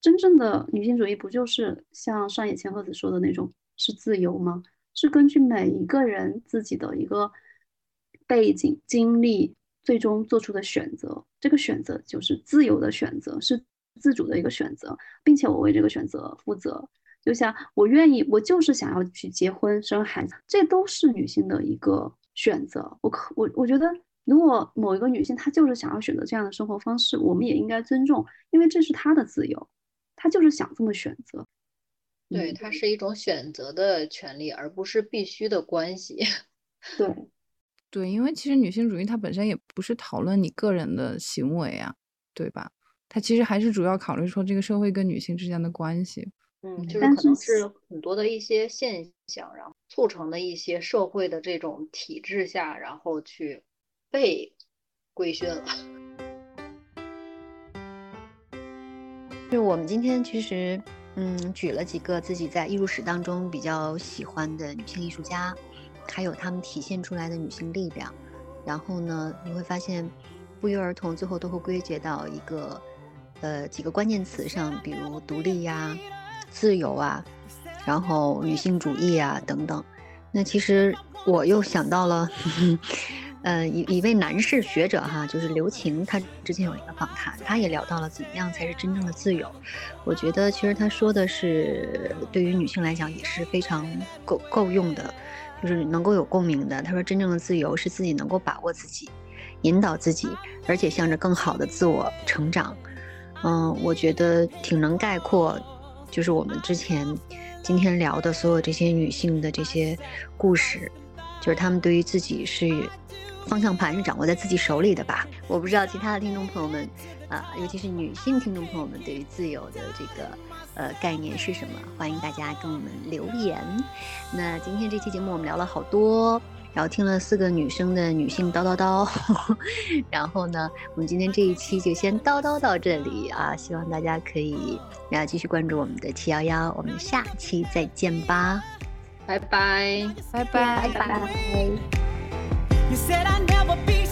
真正的女性主义不就是像上野千鹤子说的那种是自由吗？是根据每一个人自己的一个背景经历最终做出的选择，这个选择就是自由的选择，是自主的一个选择，并且我为这个选择负责。就像我愿意，我就是想要去结婚生孩子，这都是女性的一个选择。我可我我觉得。如果某一个女性她就是想要选择这样的生活方式，我们也应该尊重，因为这是她的自由，她就是想这么选择。对，它是一种选择的权利，而不是必须的关系。对，对，因为其实女性主义它本身也不是讨论你个人的行为啊，对吧？它其实还是主要考虑说这个社会跟女性之间的关系。嗯，就是可能是很多的一些现象，然后促成的一些社会的这种体制下，然后去被规训了。就我们今天其实，嗯，举了几个自己在艺术史当中比较喜欢的女性艺术家，还有她们体现出来的女性力量。然后呢，你会发现，不约而同，最后都会归结到一个，呃，几个关键词上，比如独立呀、自由啊，然后女性主义啊等等。那其实我又想到了。呃，一一位男士学者哈，就是刘擎，他之前有一个访谈，他也聊到了怎么样才是真正的自由。我觉得其实他说的是对于女性来讲也是非常够够用的，就是能够有共鸣的。他说，真正的自由是自己能够把握自己，引导自己，而且向着更好的自我成长。嗯，我觉得挺能概括，就是我们之前今天聊的所有这些女性的这些故事，就是她们对于自己是。方向盘是掌握在自己手里的吧？我不知道其他的听众朋友们，啊，尤其是女性听众朋友们，对于自由的这个呃概念是什么？欢迎大家跟我们留言。那今天这期节目我们聊了好多，然后听了四个女生的女性叨叨叨，然后呢，我们今天这一期就先叨叨到这里啊！希望大家可以啊继续关注我们的七幺幺，我们下期再见吧，拜拜，拜拜，拜拜。You said I'd never be